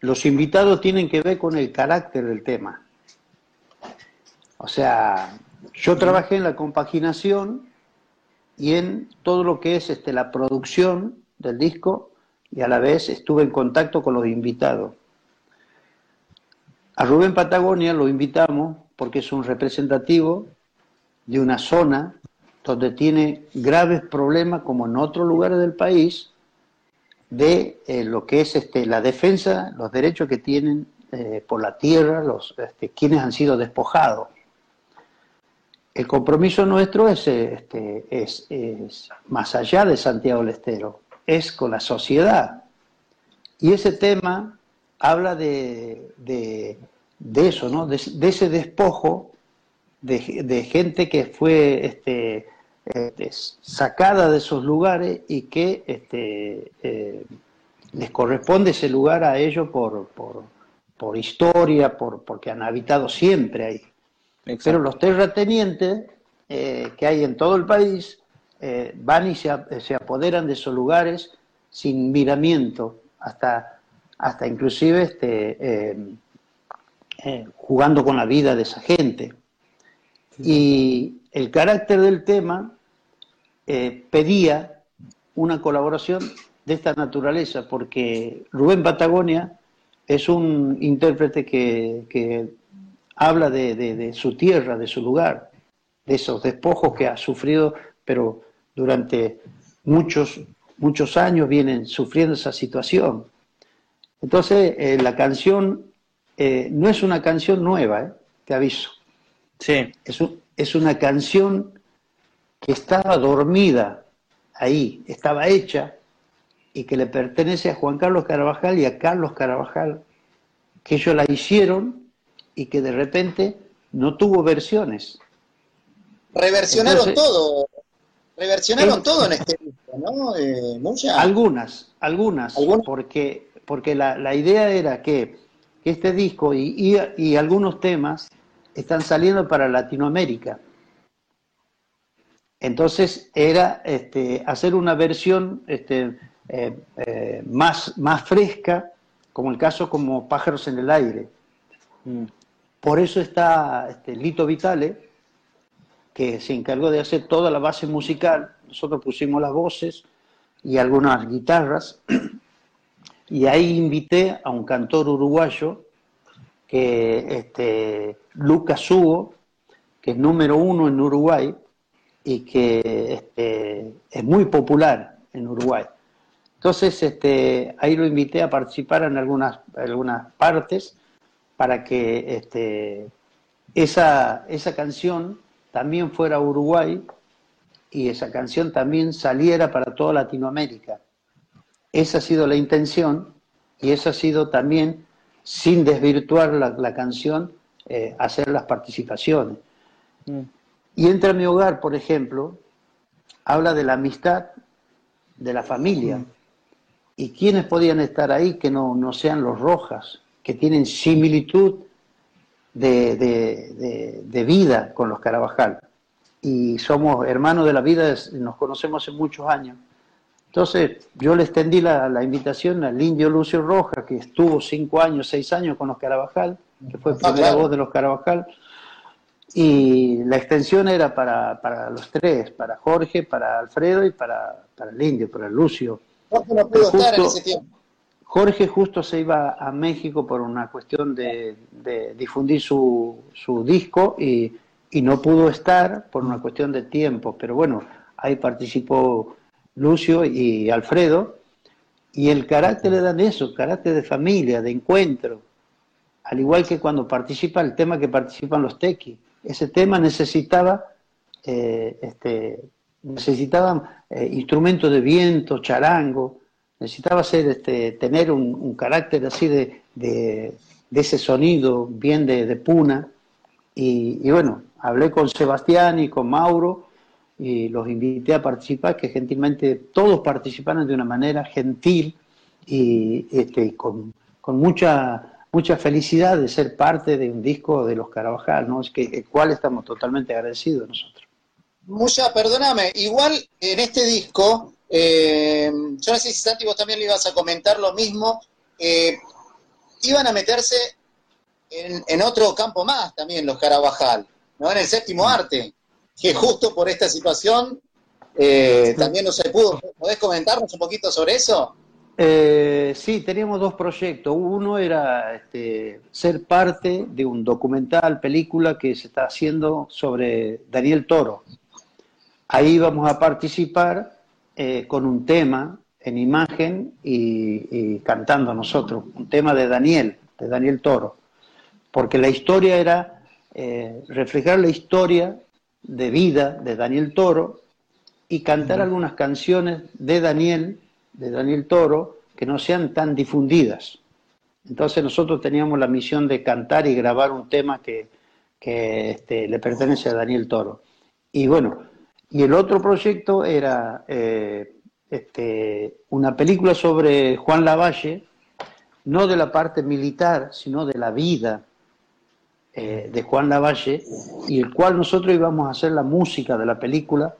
los invitados tienen que ver con el carácter del tema. O sea, yo trabajé en la compaginación y en todo lo que es este, la producción del disco y a la vez estuve en contacto con los invitados. A Rubén Patagonia lo invitamos porque es un representativo de una zona donde tiene graves problemas, como en otros lugares del país, de eh, lo que es este, la defensa, los derechos que tienen eh, por la tierra, los, este, quienes han sido despojados. El compromiso nuestro es, este, es, más allá de Santiago del Estero, es con la sociedad. Y ese tema habla de, eso, ¿no? de, ese despojo de, gente que fue este, este, sacada de esos lugares y que este, eh, les corresponde ese lugar a ellos por, por, historia, por, porque han habitado siempre ahí. Pero los terratenientes eh, que hay en todo el país eh, van y se, se, apoderan de esos lugares sin miramiento, hasta, hasta inclusive este, jugando con la vida de esa gente. Y el carácter del tema eh, pedía una colaboración de esta naturaleza, porque Rubén Patagonia es un intérprete que, habla de, su tierra, de su lugar, de esos despojos que ha sufrido, pero durante muchos, muchos años vienen sufriendo esa situación. Entonces, eh, la canción eh, no es una canción nueva, eh, te aviso. Sí. Es, es una canción que estaba dormida ahí, estaba hecha y que le pertenece a Juan Carlos Carabajal y a Carlos Carabajal, que ellos la hicieron y que de repente no tuvo versiones. Reversionaron todo, reversionaron todo en este disco, ¿no? Eh, algunas, algunas, porque, porque la, idea era que, este disco y, y algunos temas están saliendo para Latinoamérica. Entonces era este, hacer una versión este, eh, eh, más, más fresca, como el caso como Pájaros en el Aire. Mm. Por eso está este, Lito Vitale, que se encargó de hacer toda la base musical. Nosotros pusimos las voces y algunas guitarras. Y ahí invité a un cantor uruguayo, que este, Lucas Hugo, que es número uno en Uruguay, y que este, es muy popular en Uruguay. Entonces, este, ahí lo invité a participar en algunas, algunas partes para que este, esa, esa canción también fuera a Uruguay y esa canción también saliera para toda Latinoamérica. Esa ha sido la intención y esa ha sido también, sin desvirtuar la, canción, eh, hacer las participaciones. Mm. Y Entra a mi hogar, por ejemplo, habla de la amistad, de la familia. ¿Y quiénes podían estar ahí que no, no sean los rojas, que tienen similitud de, de, vida con los Carabajal? Y somos hermanos de la vida, nos conocemos hace muchos años. Entonces yo le extendí la, la, invitación al indio Lucio Rojas, que estuvo cinco años, seis años con los Carabajal, que fue primera voz de los Carabajal, y la extensión era para, para los tres, para Jorge, para Alfredo y para, para el indio, para Lucio. Jorge no pudo estar en ese tiempo. Jorge justo se iba a México por una cuestión de, difundir su, su disco y, no pudo estar por una cuestión de tiempo. Pero bueno, ahí participó Lucio y Alfredo y el carácter le dan eso, carácter de familia, de encuentro. Al igual que cuando participa el tema que participan los tequis ese tema necesitaba, eh, este, necesitaba eh, instrumentos de viento, charango, necesitaba ser, este, tener un, carácter así de, de, ese sonido bien de, puna. Y, bueno, hablé con Sebastián y con Mauro y los invité a participar, que gentilmente todos participaron de una manera gentil y este, con, con mucha mucha felicidad de ser parte de un disco de los Carabajal, ¿no? Es que el cual estamos totalmente agradecidos nosotros. Mucha, perdóname, igual en este disco, eh, yo no sé si Santi vos también le ibas a comentar lo mismo, eh, iban a meterse en, otro campo más también los Carabajal, ¿no? En el séptimo mm. arte, que justo por esta situación eh, también no se pudo. ¿Podés comentarnos un poquito sobre eso? Eh, sí, teníamos dos proyectos. Uno era este, ser parte de un documental, película que se está haciendo sobre Daniel Toro. Ahí vamos a participar eh, con un tema en imagen y, cantando nosotros, un tema de Daniel, de Daniel Toro. Porque la historia era eh, reflejar la historia de vida de Daniel Toro y cantar algunas canciones de Daniel de Daniel Toro que no sean tan difundidas. Entonces nosotros teníamos la misión de cantar y grabar un tema que, este, le pertenece a Daniel Toro. Y bueno, y el otro proyecto era eh, este, una película sobre Juan Lavalle, no de la parte militar, sino de la vida eh, de Juan Lavalle, y el cual nosotros íbamos a hacer la música de la película,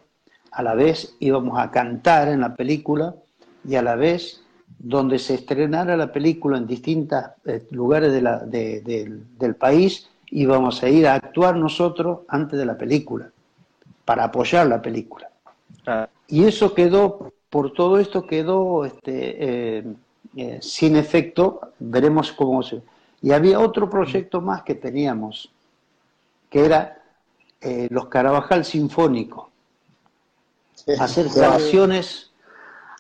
a la vez íbamos a cantar en la película y a la vez donde se estrenara la película en distintos eh, lugares del país íbamos a ir a actuar nosotros antes de la película, para apoyar la película. y eso quedó, por todo esto quedó este, eh, eh, sin efecto, veremos cómo se... Y había otro proyecto más que teníamos, que era eh, los Carabajal Sinfónicos. Hacer canciones,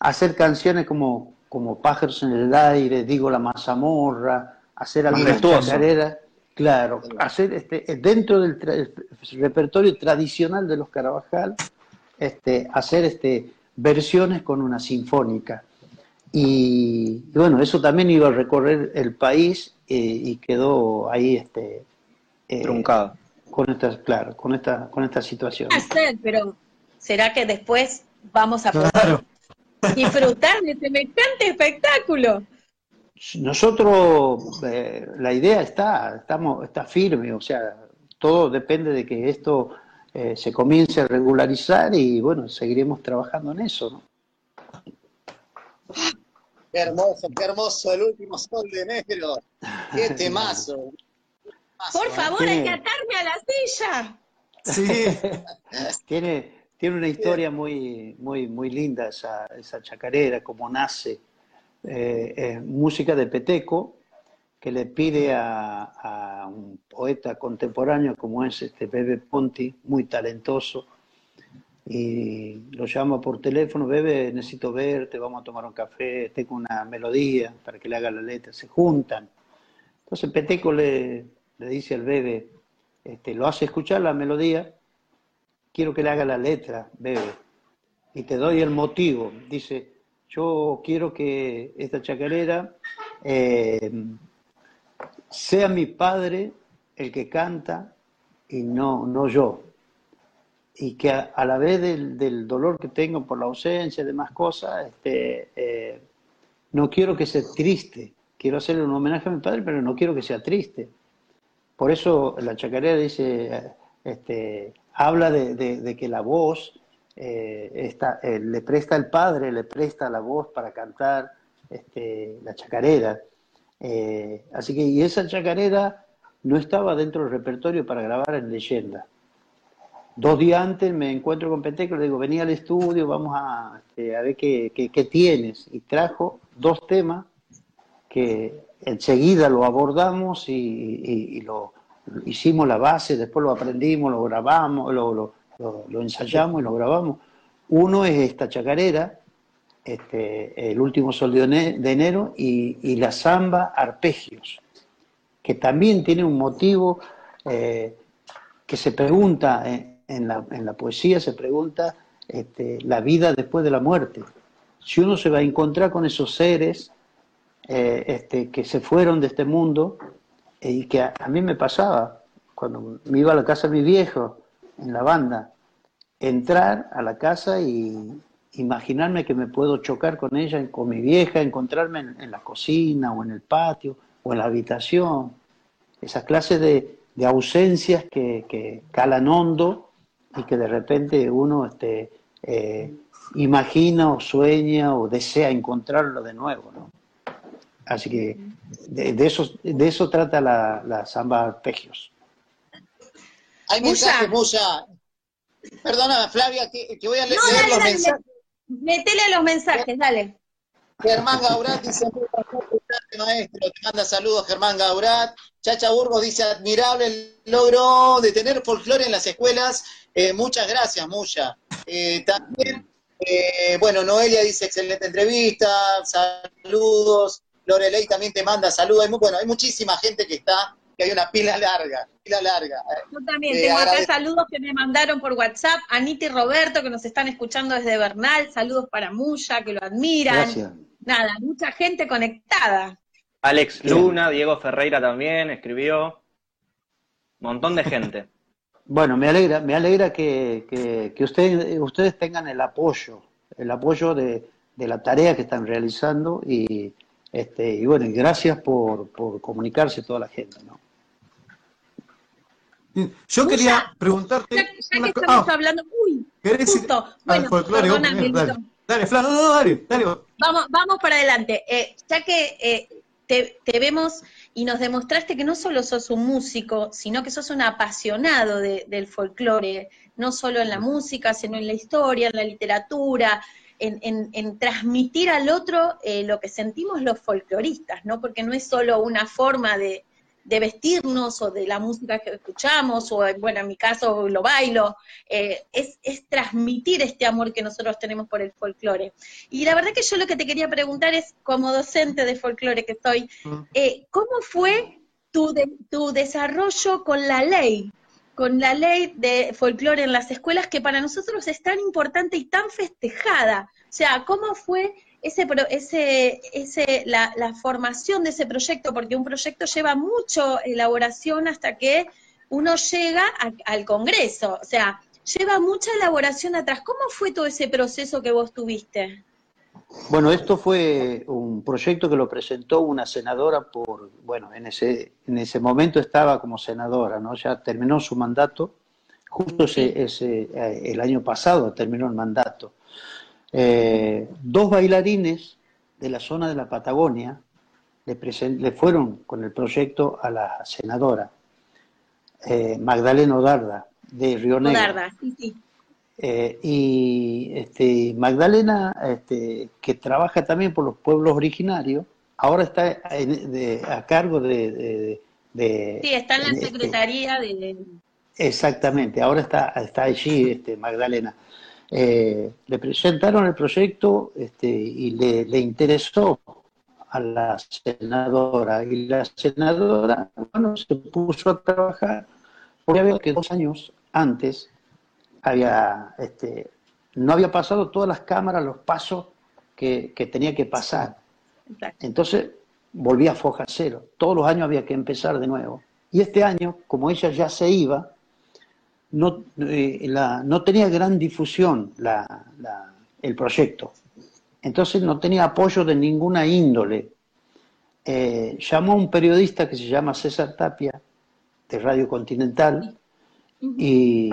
hacer canciones como, como Pájaros en el Aire, Digo la Mazamorra, hacer algunas carreras, claro, hacer este, dentro del repertorio tradicional de los Carabajal, este, hacer este, versiones con una sinfónica. Y, bueno, eso también iba a recorrer el país eh, y quedó ahí este, eh, truncado. Con esta, claro, con esta, con esta situación. pero ¿será que después vamos a poder disfrutar de semejante espectáculo? Nosotros, eh, la idea está, estamos, está firme, o sea, todo depende de que esto eh, se comience a regularizar y bueno, seguiremos trabajando en eso, ¿no? Qué hermoso, qué hermoso el último sol de negro. Qué temazo. Por favor, hay que atarme a la silla. Sí. tiene, tiene una historia muy, muy, muy linda esa, esa chacarera, como nace. Eh, música de Peteco, que le pide a, un poeta contemporáneo como es este Bebe Ponti, muy talentoso, y lo llama por teléfono, Bebe, necesito verte, vamos a tomar un café, tengo una melodía para que le haga la letra, se juntan. Entonces Peteco le, le dice al Bebe, este, lo hace escuchar la melodía, quiero que le haga la letra, Bebe, y te doy el motivo. Dice, yo quiero que esta chacarera eh, sea mi padre el que canta y no, no yo. Y que a, la vez del, dolor que tengo por la ausencia y demás cosas, este, eh, no quiero que sea triste. Quiero hacerle un homenaje a mi padre, pero no quiero que sea triste. Por eso la chacarera dice, este, habla de, que la voz eh, eh, le presta el padre, le presta la voz para cantar este, la chacarera. Eh, así que, y esa chacarera no estaba dentro del repertorio para grabar en leyenda. Dos días antes me encuentro con Peteco, le digo, vení al estudio, vamos a, este, ver qué, tienes. Y trajo dos temas que enseguida lo abordamos y, lo hicimos la base, después lo aprendimos, lo grabamos, lo, lo ensayamos y lo grabamos. Uno es esta chacarera, este, el último sol de enero y, la samba Arpegios, que también tiene un motivo eh, que se pregunta en, la, poesía, se pregunta este, la vida después de la muerte. Si uno se va a encontrar con esos seres eh, este, que se fueron de este mundo eh, y que a, a, mí me pasaba cuando me iba a la casa de mi viejo en la banda, entrar a la casa y, imaginarme que me puedo chocar con ella, con mi vieja, encontrarme en, la cocina o en el patio o en la habitación. Esas clases de, ausencias que, calan hondo y que de repente uno este, eh, imagina o sueña o desea encontrarlo de nuevo. Así que de, eso, de eso trata la, la samba arpegios. Hay mensajes, Musa. Perdona, Flavia, que, voy a leer los mensajes. Metele a los mensajes, dale. Germán Gaurat dice, maestro, te manda saludos Germán Gaurat. Chacha Burgos dice, admirable el logro de tener folclore en las escuelas. Eh, muchas gracias, Muya. Eh, también, eh, bueno, Noelia dice, excelente entrevista, saludos. Lorelei también te manda saludos. bueno, hay muchísima gente que está que hay una pila larga, pila larga. Yo también eh, tengo acá saludos que me mandaron por WhatsApp, Anita y Roberto, que nos están escuchando desde Bernal, saludos para Muya, que lo admiran. Nada, mucha gente conectada. Alex Luna, Diego Ferreira también escribió. Montón de gente. Bueno, me alegra, me alegra que, ustedes, ustedes tengan el apoyo, el apoyo de, de la tarea que están realizando y, este, y bueno, gracias por, por comunicarse toda la gente, ¿no? Yo quería preguntarte. Ya, que estamos ah. hablando. Uy, justo. Bueno, perdóname, dale, dale, Flan, no, dale, dale. Vamos, vamos para adelante. Eh, ya que eh, te, vemos y nos demostraste que no solo sos un músico, sino que sos un apasionado del folclore, no solo en la música, sino en la historia, en la literatura, en, transmitir al otro eh, lo que sentimos los folcloristas, ¿no? Porque no es solo una forma de, de vestirnos o de la música que escuchamos, o bueno, en mi caso lo bailo, eh, es, transmitir este amor que nosotros tenemos por el folclore. Y la verdad que yo lo que te quería preguntar es, como docente de folclore que soy, mm. eh, ¿cómo fue tu, tu desarrollo con la ley? con la ley de folclore en las escuelas que para nosotros es tan importante y tan festejada. O sea, ¿cómo fue ese, ese, ese, la, formación de ese proyecto, porque un proyecto lleva mucho elaboración hasta que uno llega al Congreso, o sea, lleva mucha elaboración atrás. ¿Cómo fue todo ese proceso que vos tuviste? Bueno, esto fue un proyecto que lo presentó una senadora por, bueno, en ese, en ese momento estaba como senadora, ¿no? Ya terminó su mandato, justo ese, ese, eh, el año pasado terminó el mandato. Eh, dos bailarines de la zona de la Patagonia le, fueron con el proyecto a la senadora eh, Magdalena Odarda de Río Negro. Odarda, sí, sí. Eh, y este, Magdalena, este, que trabaja también por los pueblos originarios, ahora está a cargo de, Sí, está en la este Secretaría de... Exactamente, ahora está, está allí este, Magdalena. Eh, le presentaron el proyecto este, y le, interesó a la senadora. Y la senadora bueno, se puso a trabajar porque había que dos años antes había este, no había pasado todas las cámaras los pasos que, tenía que pasar. Entonces volvía a foja cero. Todos los años había que empezar de nuevo. Y este año como ella ya se iba no, eh, no tenía gran difusión el proyecto. Entonces no tenía apoyo de ninguna índole. Eh, llamó a un periodista que se llama César Tapia, de Radio Continental, y,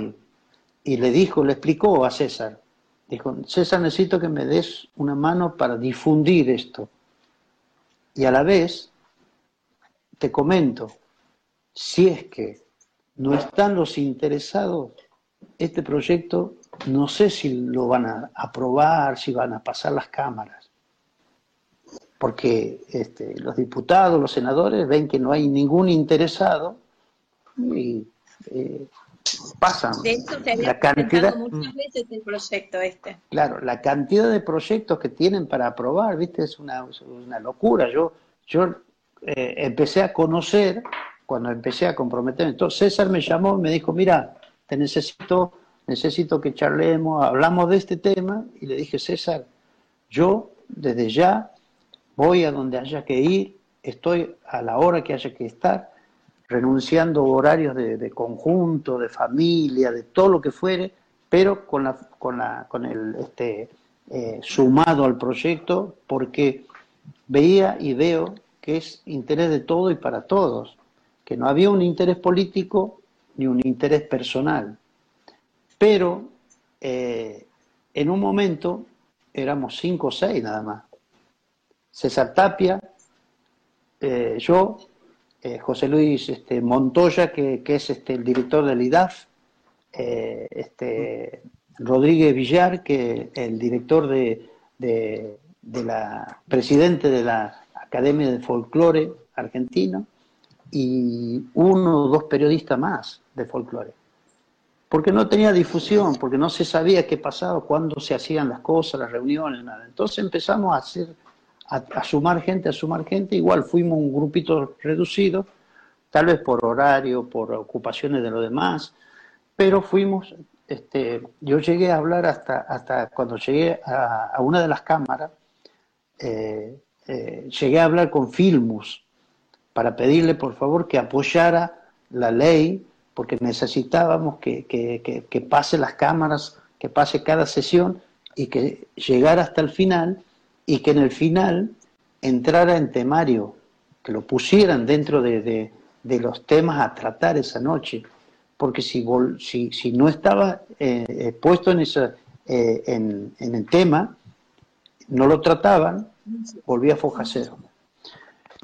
y le dijo, le explicó a César, dijo, César, necesito que me des una mano para difundir esto. Y a la vez, te comento, si es que no están los interesados, este proyecto no sé si lo van a aprobar, si van a pasar las cámaras, porque este, los diputados, los senadores ven que no hay ningún interesado y eh, pasan. De se la cantidad muchas veces el proyecto este. Claro, la cantidad de proyectos que tienen para aprobar, viste, es una, una locura. Yo, yo eh, empecé a conocer cuando empecé a comprometerme. Entonces César me llamó y me dijo, mira, te necesito, necesito que charlemos, hablamos de este tema, y le dije, César, yo desde ya voy a donde haya que ir, estoy a la hora que haya que estar, renunciando horarios de, conjunto, de familia, de todo lo que fuere, pero con, la, con, la, con el este, eh, sumado al proyecto, porque veía y veo que es interés de todo y para todos que no había un interés político ni un interés personal. Pero eh, en un momento éramos cinco o seis nada más. César Tapia, eh, yo, eh, José Luis este, Montoya, que, es este, el director del IDAF, este, Rodríguez Villar, que el director de, de la presidente de la Academia de Folclore Argentino, y uno o dos periodistas más de folclore. Porque no tenía difusión, porque no se sabía qué pasaba, cuándo se hacían las cosas, las reuniones, nada. Entonces empezamos a hacer, a, sumar gente, a sumar gente, igual fuimos un grupito reducido, tal vez por horario, por ocupaciones de los demás, pero fuimos, este, yo llegué a hablar hasta, hasta cuando llegué a, una de las cámaras, eh, eh, llegué a hablar con Filmus, para pedirle por favor que apoyara la ley, porque necesitábamos que, que, pase las cámaras, que pase cada sesión y que llegara hasta el final y que en el final entrara en temario, que lo pusieran dentro de, los temas a tratar esa noche, porque si, si, si no estaba eh, eh, puesto en, esa, eh, en, en, el tema, no lo trataban, volvía a foja cero.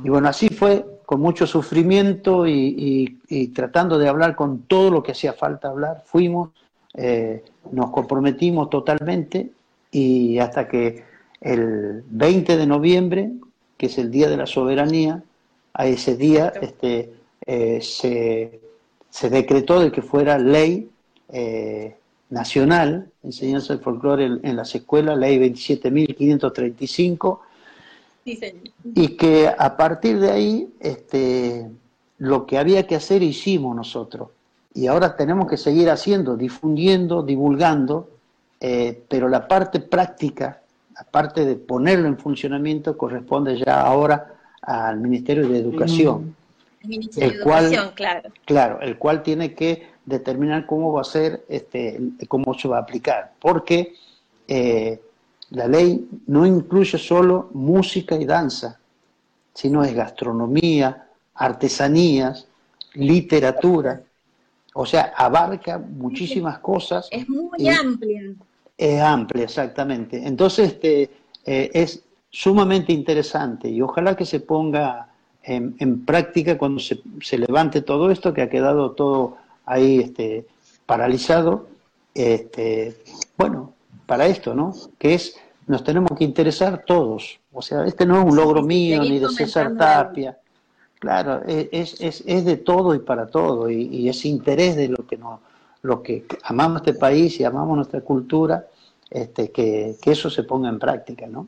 Y bueno, así fue con mucho sufrimiento y, tratando de hablar con todo lo que hacía falta hablar, fuimos, eh, nos comprometimos totalmente y hasta que el 20 de noviembre, que es el Día de la Soberanía, a ese día este, eh, se, decretó de que fuera ley eh, nacional, enseñanza del folclore en, las escuelas, ley 27.535, y que a partir de ahí este, lo que había que hacer hicimos nosotros. Y ahora tenemos que seguir haciendo, difundiendo, divulgando, eh, pero la parte práctica, la parte de ponerlo en funcionamiento, corresponde ya ahora al Ministerio de Educación. El Ministerio de Educación, claro. Claro, el cual tiene que determinar cómo va a ser, este, cómo se va a aplicar. Porque eh, la ley no incluye solo música y danza, sino es gastronomía, artesanías, literatura, o sea, abarca muchísimas cosas. Es muy amplia. Es amplia, exactamente. Entonces, este, eh, es sumamente interesante y ojalá que se ponga en, práctica cuando se, se, levante todo esto que ha quedado todo ahí este, paralizado. Este, bueno, para esto, ¿no? Que es, nos tenemos que interesar todos. O sea, este no es un logro mío ni de César Tapia. Claro, es, es, es de todo y para todo, y, y es interés de lo que nos, lo que amamos este país y amamos nuestra cultura, este, que, que eso se ponga en práctica, ¿no?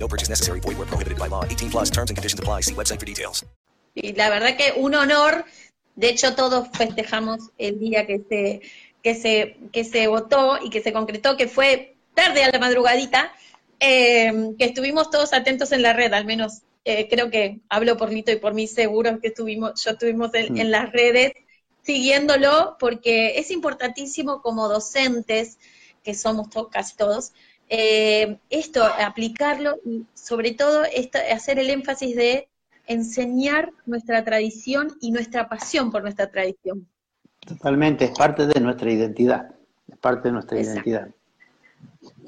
No purchase necessary. Void where prohibited by law. 18 plus terms and conditions apply. See website for details. Y la verdad que un honor. De hecho, todos festejamos el día que se, que se, que se votó y que se concretó, que fue tarde a la madrugadita. Eh, que estuvimos todos atentos en la red, al menos eh, creo que hablo por Lito y por mí seguro que estuvimos, yo estuvimos en, en las redes siguiéndolo porque es importantísimo como docentes, que somos to casi todos, eh, esto, aplicarlo y sobre todo esto, hacer el énfasis de enseñar nuestra tradición y nuestra pasión por nuestra tradición. Totalmente, es parte de nuestra identidad, es parte de nuestra identidad.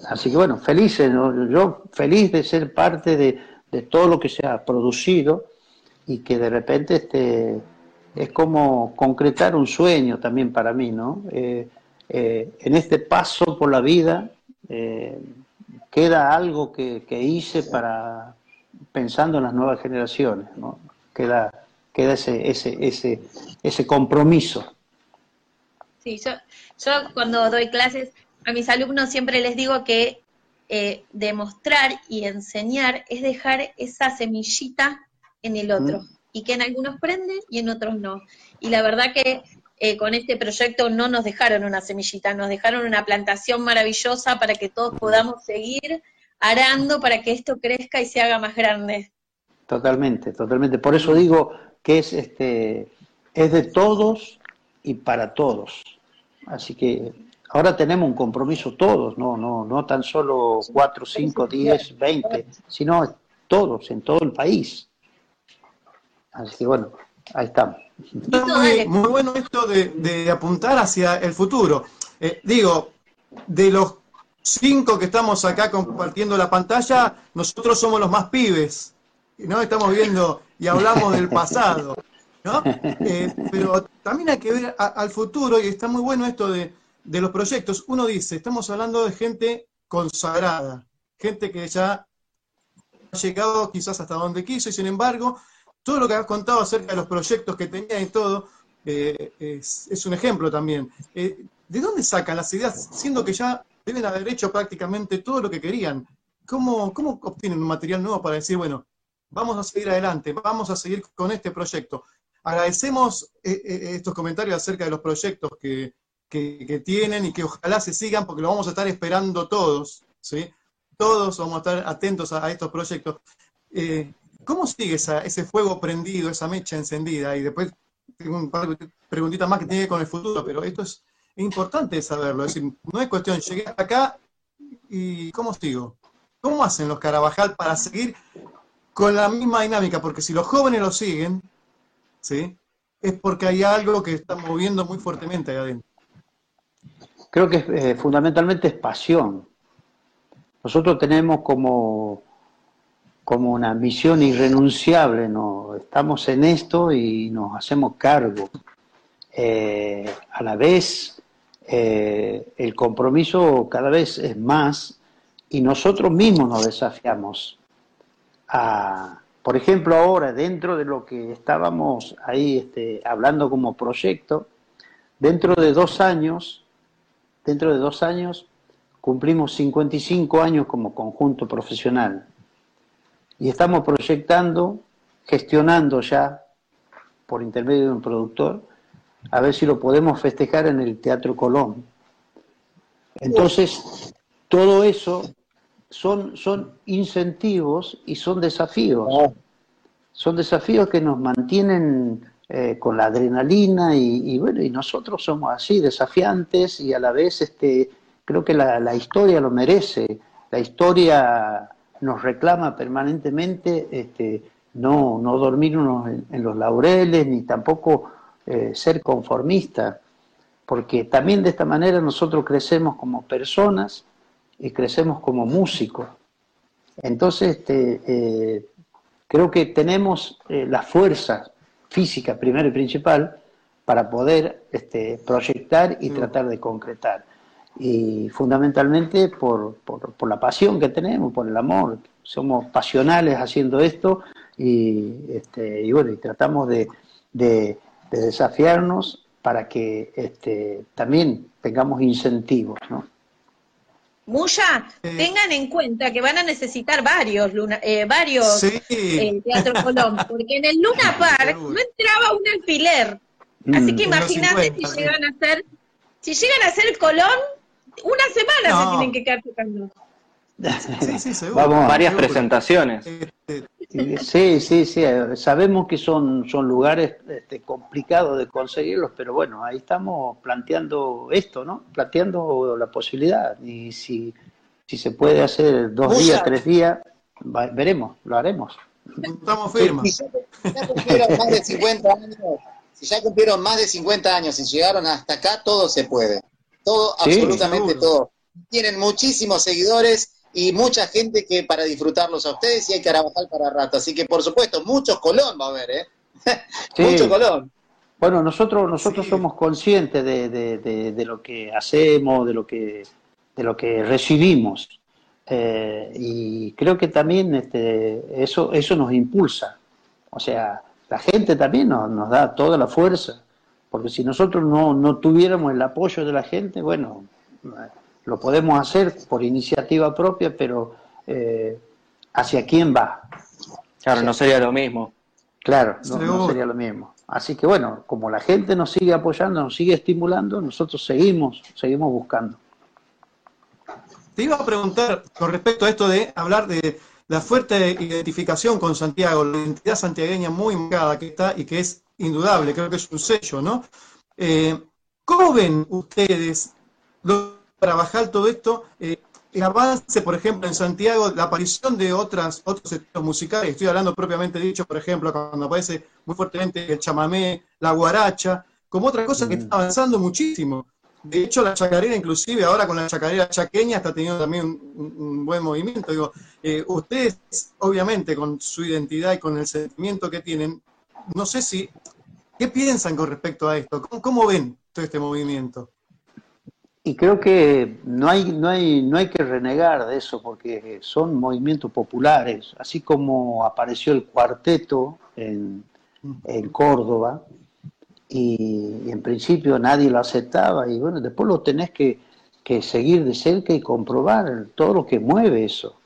Así que bueno, felices, yo feliz de ser parte de, todo lo que se ha producido y que de repente este, es como concretar un sueño también para mí, ¿no? Eh, eh, en este paso por la vida eh, queda algo que, hice para pensando en las nuevas generaciones, ¿no? Queda, queda ese, ese, ese, ese compromiso. Sí, yo, yo cuando doy clases a mis alumnos siempre les digo que eh, demostrar y enseñar es dejar esa semillita en el otro, y que en algunos prende y en otros no. Y la verdad que eh, con este proyecto no nos dejaron una semillita, nos dejaron una plantación maravillosa para que todos podamos seguir arando para que esto crezca y se haga más grande. Totalmente, totalmente. Por eso digo que es este es de todos y para todos. Así que ahora tenemos un compromiso todos, no, no, no tan solo 4, 5, 10, 20, sino todos, en todo el país. Así que bueno, ahí estamos. Muy, muy bueno esto de, apuntar hacia el futuro. Eh, digo, de los cinco que estamos acá compartiendo la pantalla, nosotros somos los más pibes, ¿no? Estamos viendo y hablamos del pasado, ¿no? Eh, pero también hay que ver al futuro y está muy bueno esto de, de los proyectos, uno dice, estamos hablando de gente consagrada, gente que ya ha llegado quizás hasta donde quiso y sin embargo, todo lo que has contado acerca de los proyectos que tenía y todo, eh, es, un ejemplo también. Eh, ¿De dónde sacan las ideas, siendo que ya deben haber hecho prácticamente todo lo que querían? ¿Cómo, cómo obtienen un material nuevo para decir, bueno, vamos a seguir adelante, vamos a seguir con este proyecto? Agradecemos eh, estos comentarios acerca de los proyectos que, tienen y que ojalá se sigan porque lo vamos a estar esperando todos, ¿sí? Todos vamos a estar atentos a, estos proyectos. ¿Cómo sigue ese fuego prendido, esa mecha encendida? Y después tengo un par de preguntitas más que tiene con el futuro, pero esto es importante saberlo. Es decir, no es cuestión, llegué hasta acá y ¿cómo sigo? ¿Cómo hacen los Carabajal para seguir con la misma dinámica? Porque si los jóvenes lo siguen, ¿sí? es porque hay algo que está moviendo muy fuertemente ahí adentro. Creo que eh, fundamentalmente es pasión. Nosotros tenemos como, como una misión irrenunciable, ¿no? estamos en esto y nos hacemos cargo. Eh, a la vez, eh, el compromiso cada vez es más y nosotros mismos nos desafiamos a, por ejemplo, ahora, dentro de lo que estábamos ahí este, hablando como proyecto, dentro de dos años, dentro de dos años, cumplimos 55 años como conjunto profesional. Y estamos proyectando, gestionando ya, por intermedio de un productor, a ver si lo podemos festejar en el Teatro Colón. Entonces, todo eso son, son incentivos y son desafíos. Ah. Son desafíos que nos mantienen eh, con la adrenalina y, bueno, y nosotros somos así, desafiantes y a la vez este, creo que la, historia lo merece. La historia nos reclama permanentemente este, no, no dormirnos en, los laureles ni tampoco eh, ser conformistas, porque también de esta manera nosotros crecemos como personas y crecemos como músicos. Entonces, este, eh, creo que tenemos eh, la fuerza física, primero y principal, para poder este, proyectar y mm. tratar de concretar. Y fundamentalmente por, por, la pasión que tenemos, por el amor. Somos pasionales haciendo esto y, este, y bueno, y tratamos de, de, de desafiarnos para que este, también tengamos incentivos, ¿no? Muya, tengan en cuenta que van a necesitar varios Luna, eh, varios eh, Teatro Colón, porque en el Luna Park no entraba un alfiler. Así mm. que imagínate si llegan a hacer, si llegan a hacer Colón, una semana se tienen que quedar tocando. Sí, sí, seguro. Vamos, varias presentaciones. Este, sí, sí, sí. Sabemos que son, son lugares este, complicados de conseguirlos, pero bueno, ahí estamos planteando esto, ¿no? Planteando la posibilidad. Y si, si se puede hacer dos días, tres días, veremos, lo haremos. Estamos firmes. Si ya cumplieron más de 50 años, si ya cumplieron más de 50 años y llegaron hasta acá, todo se puede. Todo, absolutamente todo. Tienen muchísimos seguidores y mucha gente que para disfrutarlos a ustedes y hay Carabajal para rato. Así que, por supuesto, muchos Colón va a haber, ¿eh? Mucho Colón. Bueno, nosotros nosotros somos conscientes de, de, lo que hacemos, de lo que, de lo que recibimos. Eh, y creo que también este, eso, eso nos impulsa. O sea, la gente también nos, nos da toda la fuerza. Porque si nosotros no, no tuviéramos el apoyo de la gente, bueno, lo podemos hacer por iniciativa propia, pero eh, ¿hacia quién va? Claro, no sería lo mismo. Claro, no, sería lo mismo. Así que bueno, como la gente nos sigue apoyando, nos sigue estimulando, nosotros seguimos, seguimos buscando. Te iba a preguntar con respecto a esto de hablar de la fuerte identificación con Santiago, la identidad santiagueña muy marcada que está y que es indudable, creo que es un sello, ¿no? Eh, ¿Cómo ven ustedes trabajar todo esto, eh, el avance, por ejemplo, en Santiago, la aparición de otras, otros estilos musicales, estoy hablando propiamente dicho, por ejemplo, cuando aparece muy fuertemente el chamamé, la guaracha, como otra cosa que está avanzando muchísimo. De hecho, la chacarera, inclusive ahora con la chacarera chaqueña, está teniendo también un, buen movimiento. Digo, eh, ustedes, obviamente, con su identidad y con el sentimiento que tienen, no sé si, ¿qué piensan con respecto a esto? cómo ven todo este movimiento? Y creo que no hay, no, hay, no hay que renegar de eso, porque son movimientos populares, así como apareció el cuarteto en, en Córdoba, y, en principio nadie lo aceptaba, y bueno, después lo tenés que, que seguir de cerca y comprobar todo lo que mueve eso.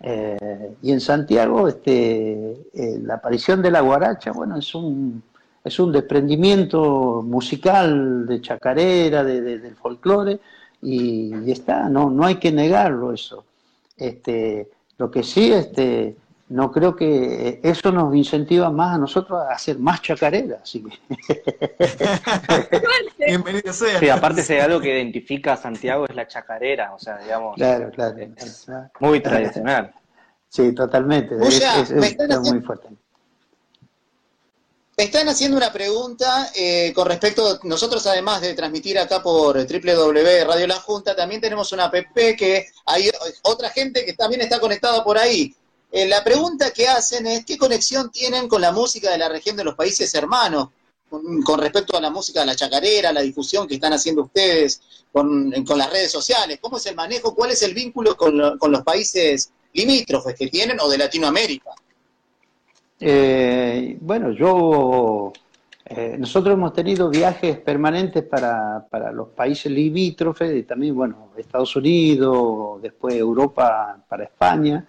Eh, y en Santiago, este, eh, la aparición de la guaracha, bueno, es un, es un desprendimiento musical de chacarera, de, del folclore, y, está, no, no hay que negarlo eso. Este, lo que sí, este, no creo que eso nos incentiva más a nosotros a hacer más chacarera. Así Bienvenido sea. Sí, aparte si algo que identifica a Santiago es la chacarera, o sea, digamos, claro, claro. muy tradicional. Sí, totalmente. es, muy fuerte. Me están haciendo una pregunta eh, con respecto, nosotros además de transmitir acá por www Radio La Junta, también tenemos una app que hay otra gente que también está conectada por ahí. Eh, la pregunta que hacen es, ¿qué conexión tienen con la música de la región de los países hermanos? Con, respecto a la música de la chacarera, la difusión que están haciendo ustedes con, las redes sociales. ¿Cómo es el manejo? ¿Cuál es el vínculo con, los países limítrofes que tienen o de Latinoamérica? Eh, bueno, yo, eh, nosotros hemos tenido viajes permanentes para, para, los países limítrofes y también, bueno, Estados Unidos, después Europa para España.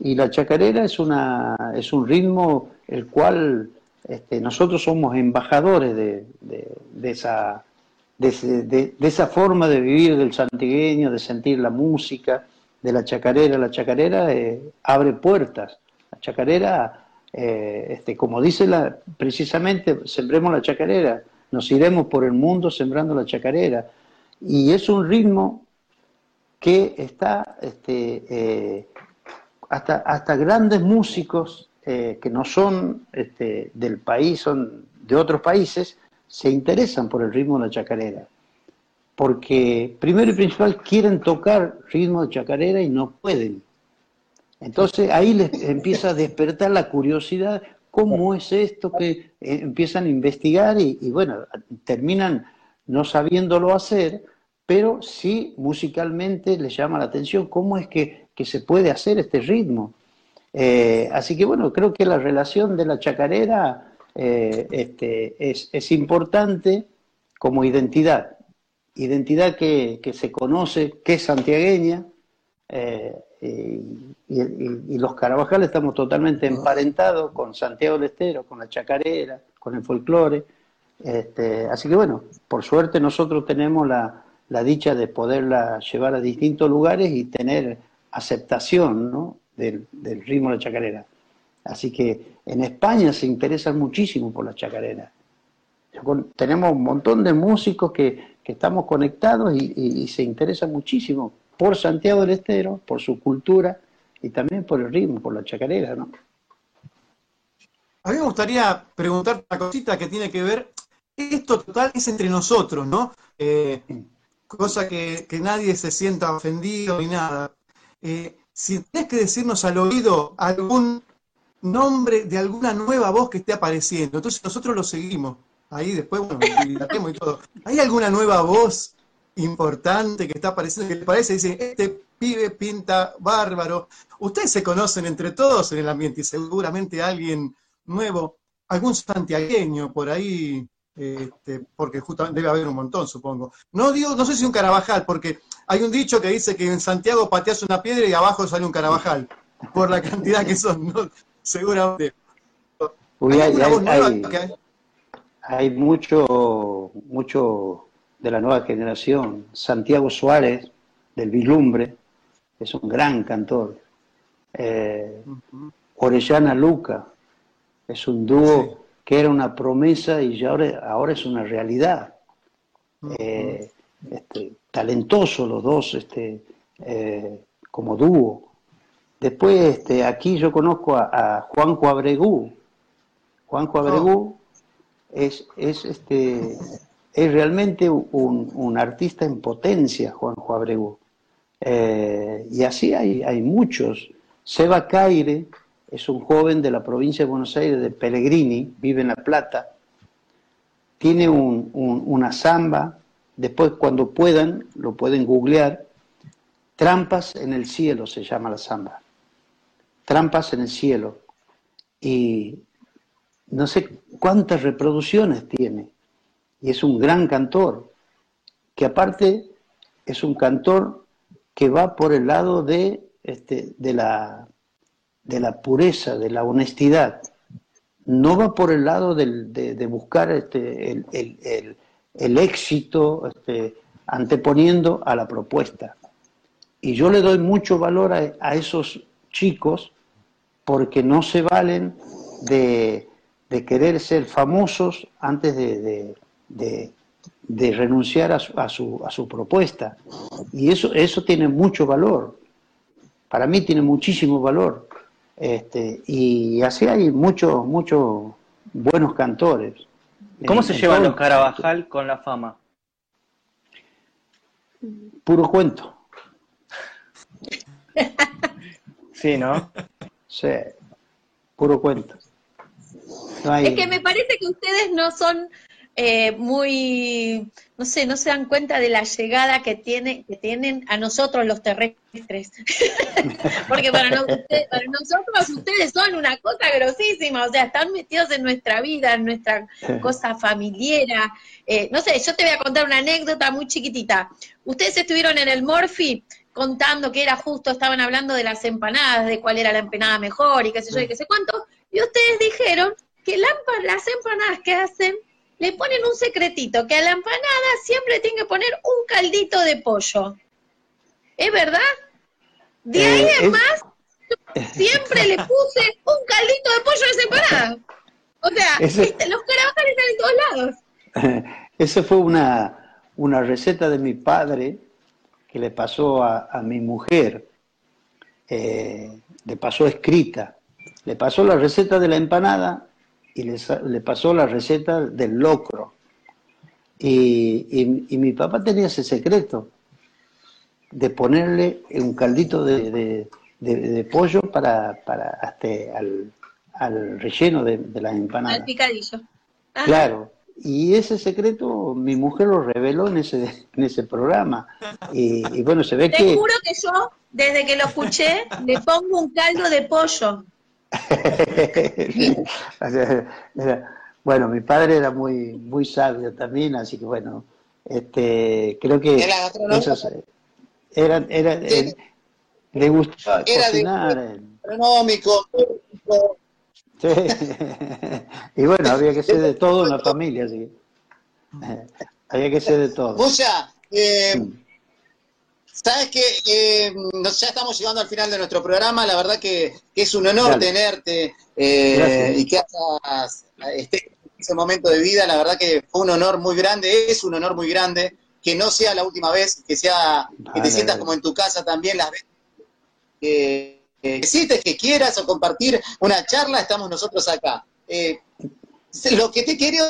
Y la chacarera es, una, es un ritmo el cual este, nosotros somos embajadores de, de, esa, de, esa forma de vivir del santigueño, de sentir la música, de la chacarera. La chacarera eh, abre puertas. La chacarera, eh, este, como dice la, precisamente, sembremos la chacarera, nos iremos por el mundo sembrando la chacarera. Y es un ritmo que está este, eh, hasta, hasta grandes músicos eh, que no son este, del país, son de otros países, se interesan por el ritmo de la chacarera. Porque primero y principal quieren tocar ritmo de chacarera y no pueden. Entonces ahí les empieza a despertar la curiosidad, ¿cómo es esto? Que empiezan a investigar y, y bueno, terminan no sabiéndolo hacer, pero sí musicalmente les llama la atención cómo es que que se puede hacer este ritmo. Eh, así que bueno, creo que la relación de la chacarera eh, este, es, importante como identidad, identidad que, se conoce, que es santiagueña, eh, y, los Carabajales estamos totalmente emparentados con Santiago del Estero, con la chacarera, con el folclore. Este, así que bueno, por suerte nosotros tenemos la, la dicha de poderla llevar a distintos lugares y tener aceptación ¿no? del, ritmo de la chacarera. Así que en España se interesan muchísimo por la chacarera. Tenemos un montón de músicos que, estamos conectados y, se interesan muchísimo por Santiago del Estero, por su cultura y también por el ritmo, por la chacarera. ¿no? A mí me gustaría preguntar una cosita que tiene que ver, esto total es entre nosotros, ¿no? Eh, cosa que, que nadie se sienta ofendido ni nada. Eh, si tienes que decirnos al oído algún nombre de alguna nueva voz que esté apareciendo, entonces nosotros lo seguimos. Ahí después, bueno, y todo. ¿Hay alguna nueva voz importante que está apareciendo que le parece? Dice, este pibe pinta bárbaro. Ustedes se conocen entre todos en el ambiente y seguramente alguien nuevo, algún santiagueño por ahí este, porque justamente debe haber un montón, supongo. No digo, no sé si un carabajal, porque hay un dicho que dice que en Santiago pateas una piedra y abajo sale un carabajal, por la cantidad que son, seguramente. hay, mucho, mucho de la nueva generación. Santiago Suárez, del Vilumbre, es un gran cantor. Eh, Orellana Luca, es un dúo que era una promesa y ya ahora, ahora es una realidad. Eh, este, talentoso los dos este, eh, como dúo. Después este, aquí yo conozco a, Juanjo Abregú. Juanjo Abregú es, es, este, es realmente un, artista en potencia, Juanjo Abregú. Eh, y así hay, hay muchos. Seba Caire, es un joven de la provincia de Buenos Aires, de Pellegrini, vive en La Plata, tiene una samba, después cuando puedan, lo pueden googlear, Trampas en el cielo se llama la samba, Trampas en el cielo, y no sé cuántas reproducciones tiene, y es un gran cantor, que aparte es un cantor que va por el lado de, este, de la de la pureza, de la honestidad. No va por el lado de, buscar este, el, éxito este, anteponiendo a la propuesta. Y yo le doy mucho valor a, esos chicos porque no se valen de, querer ser famosos antes de, renunciar a su, a, su, propuesta. Y eso, eso tiene mucho valor. Para mí tiene muchísimo valor. Este, y así hay muchos, muchos buenos cantores. ¿Cómo se llevan los Carabajal con la fama? Puro cuento. sí, ¿no? Sí, puro cuento. Es que me parece que ustedes no son eh, muy, no sé, no se dan cuenta de la llegada que, tiene, que tienen a nosotros los terrestres. Porque para, nosotros ustedes son una cosa grosísima, o sea, están metidos en nuestra vida, en nuestra cosa familiar. Eh, no sé, yo te voy a contar una anécdota muy chiquitita. Ustedes estuvieron en el Morphy contando que era justo, estaban hablando de las empanadas, de cuál era la empanada mejor y qué sé yo y qué sé cuánto, y ustedes dijeron que las empanadas que hacen le ponen un secretito, que a la empanada siempre tiene que poner un caldito de pollo. ¿Es verdad? De ahí eh, en más, siempre le puse un caldito de pollo a esa empanada. O sea, este, los carabajales están en todos lados. Esa fue una, una receta de mi padre que le pasó a, mi mujer. Eh, le pasó escrita. Le pasó la receta de la empanada y le, pasó la receta del locro. Y, mi papá tenía ese secreto de ponerle un caldito de, pollo para, para hasta al, relleno de, la empanada. Al picadillo. Claro. Y ese secreto mi mujer lo reveló en ese, en ese programa. Y, bueno, se ve que... Te juro que yo, desde que lo escuché, le pongo un caldo de pollo. bueno, mi padre era muy, muy sabio también, así que bueno, este, creo que era, era, le gustaba cocinar. y bueno, había que ser de todo en la familia, así había que ser de todo. Mucha, eh, Sabes que eh, ya estamos llegando al final de nuestro programa, la verdad que, es un honor tenerte eh, y que hagas este, ese momento de vida, la verdad que fue un honor muy grande, es un honor muy grande, que no sea la última vez, que sea, que te sientas como en tu casa también las veces que necesites, que quieras o compartir una charla, estamos nosotros acá. Eh, lo que te quiero,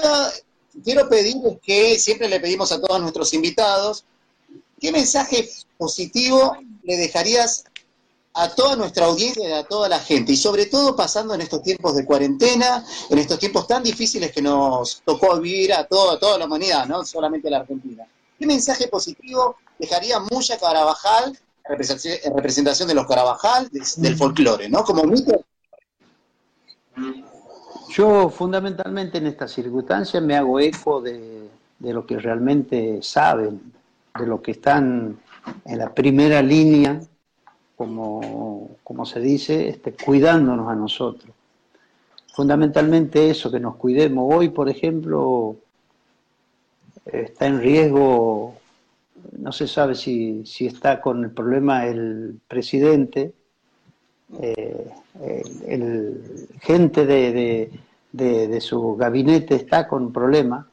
quiero pedir es que siempre le pedimos a todos nuestros invitados, ¿qué mensaje positivo le dejarías a toda nuestra audiencia y a toda la gente? Y sobre todo pasando en estos tiempos de cuarentena, en estos tiempos tan difíciles que nos tocó vivir a, todo, toda la humanidad, no solamente a la Argentina. ¿Qué mensaje positivo dejaría Muya Carabajal, en representación de los Carabajal, del folclore, ¿no? Como mito. Yo fundamentalmente en estas circunstancias me hago eco de, de lo que realmente saben, de lo que están en la primera línea, como, como se dice, este, cuidándonos a nosotros. Fundamentalmente eso, que nos cuidemos. Hoy, por ejemplo, está en riesgo, no se sabe si, si está con el problema el presidente, eh, el, gente de, de, de, su gabinete está con problemas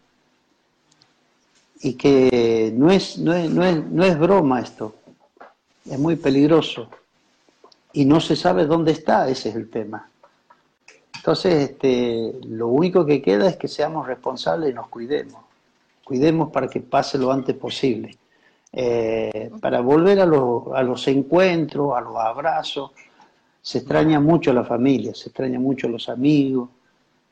y que no es, no es, no es, no es broma esto, es muy peligroso y no se sabe dónde está, ese es el tema. Entonces, este, lo único que queda es que seamos responsables y nos cuidemos. Cuidemos para que pase lo antes posible. Eh, para volver a, a, los encuentros, a los abrazos. Se extraña mucho la familia, se extraña mucho los amigos.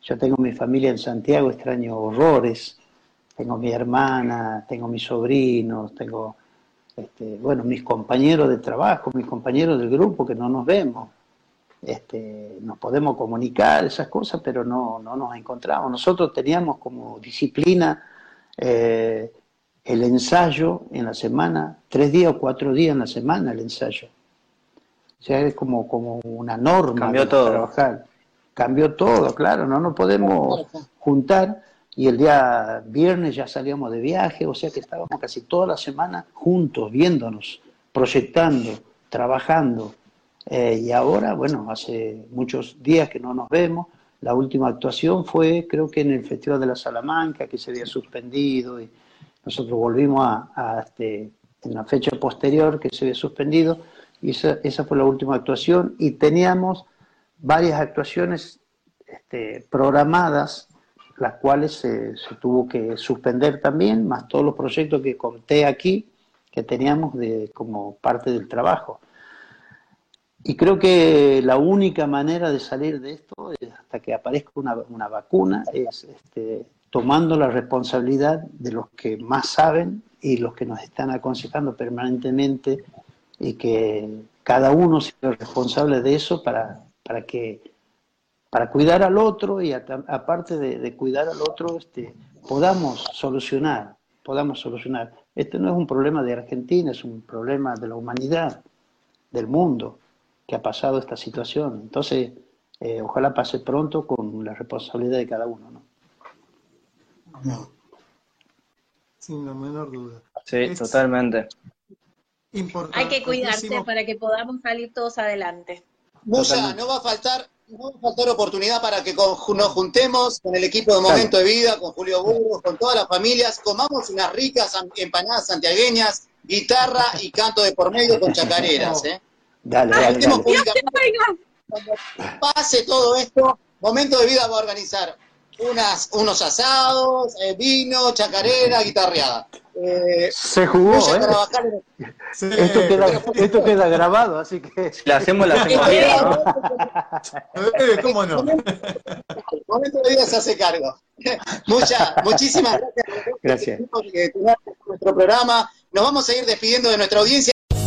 Yo tengo mi familia en Santiago, extraño horrores tengo mi hermana, tengo mis sobrinos, tengo, este, bueno, mis compañeros de trabajo, mis compañeros del grupo que no nos vemos. Este, nos podemos comunicar esas cosas, pero no, no nos encontramos. Nosotros teníamos como disciplina eh, el ensayo en la semana, tres días o cuatro días en la semana el ensayo. O sea, es como, como una norma Cambió todo. trabajar. Cambió todo, claro, no nos podemos juntar y el día viernes ya salíamos de viaje, o sea que estábamos casi toda la semana juntos, viéndonos, proyectando, trabajando. Eh, y ahora, bueno, hace muchos días que no nos vemos. La última actuación fue, creo que en el Festival de la Salamanca, que se había suspendido, y nosotros volvimos a, este, en la fecha posterior que se había suspendido, y esa, esa fue la última actuación, y teníamos varias actuaciones este, programadas, las cuales se, tuvo que suspender también, más todos los proyectos que conté aquí, que teníamos de, como parte del trabajo. Y creo que la única manera de salir de esto, hasta que aparezca una, una vacuna, es este, tomando la responsabilidad de los que más saben y los que nos están aconsejando permanentemente y que cada uno sea responsable de eso para, para que para cuidar al otro y aparte de, cuidar al otro este, podamos solucionar, podamos solucionar. Este no es un problema de Argentina, es un problema de la humanidad, del mundo que ha pasado esta situación. Entonces, eh, ojalá pase pronto con la responsabilidad de cada uno. ¿no? Sin la menor duda. Sí, totalmente. Hay que cuidarse para que podamos salir todos adelante. Musa, no va a faltar no va a faltar oportunidad para que nos juntemos con el equipo de Momento de Vida, con Julio Burgos, con todas las familias, comamos unas ricas empanadas santiagueñas, guitarra y canto de por medio con chacareras. ¿eh? Dale, dale, dale. Cuando pase todo esto, Momento de Vida va a organizar unas, unos asados, eh, vino, chacarera, guitarreada. Eh, se jugó, ¿eh? Esto, queda, esto queda grabado, así que... Le hacemos la semana, ¿no? ¿Cómo no? El momento de vida se hace cargo. Muchas, muchísimas gracias. Gracias. Nuestro programa. Nos vamos a ir despidiendo de nuestra audiencia.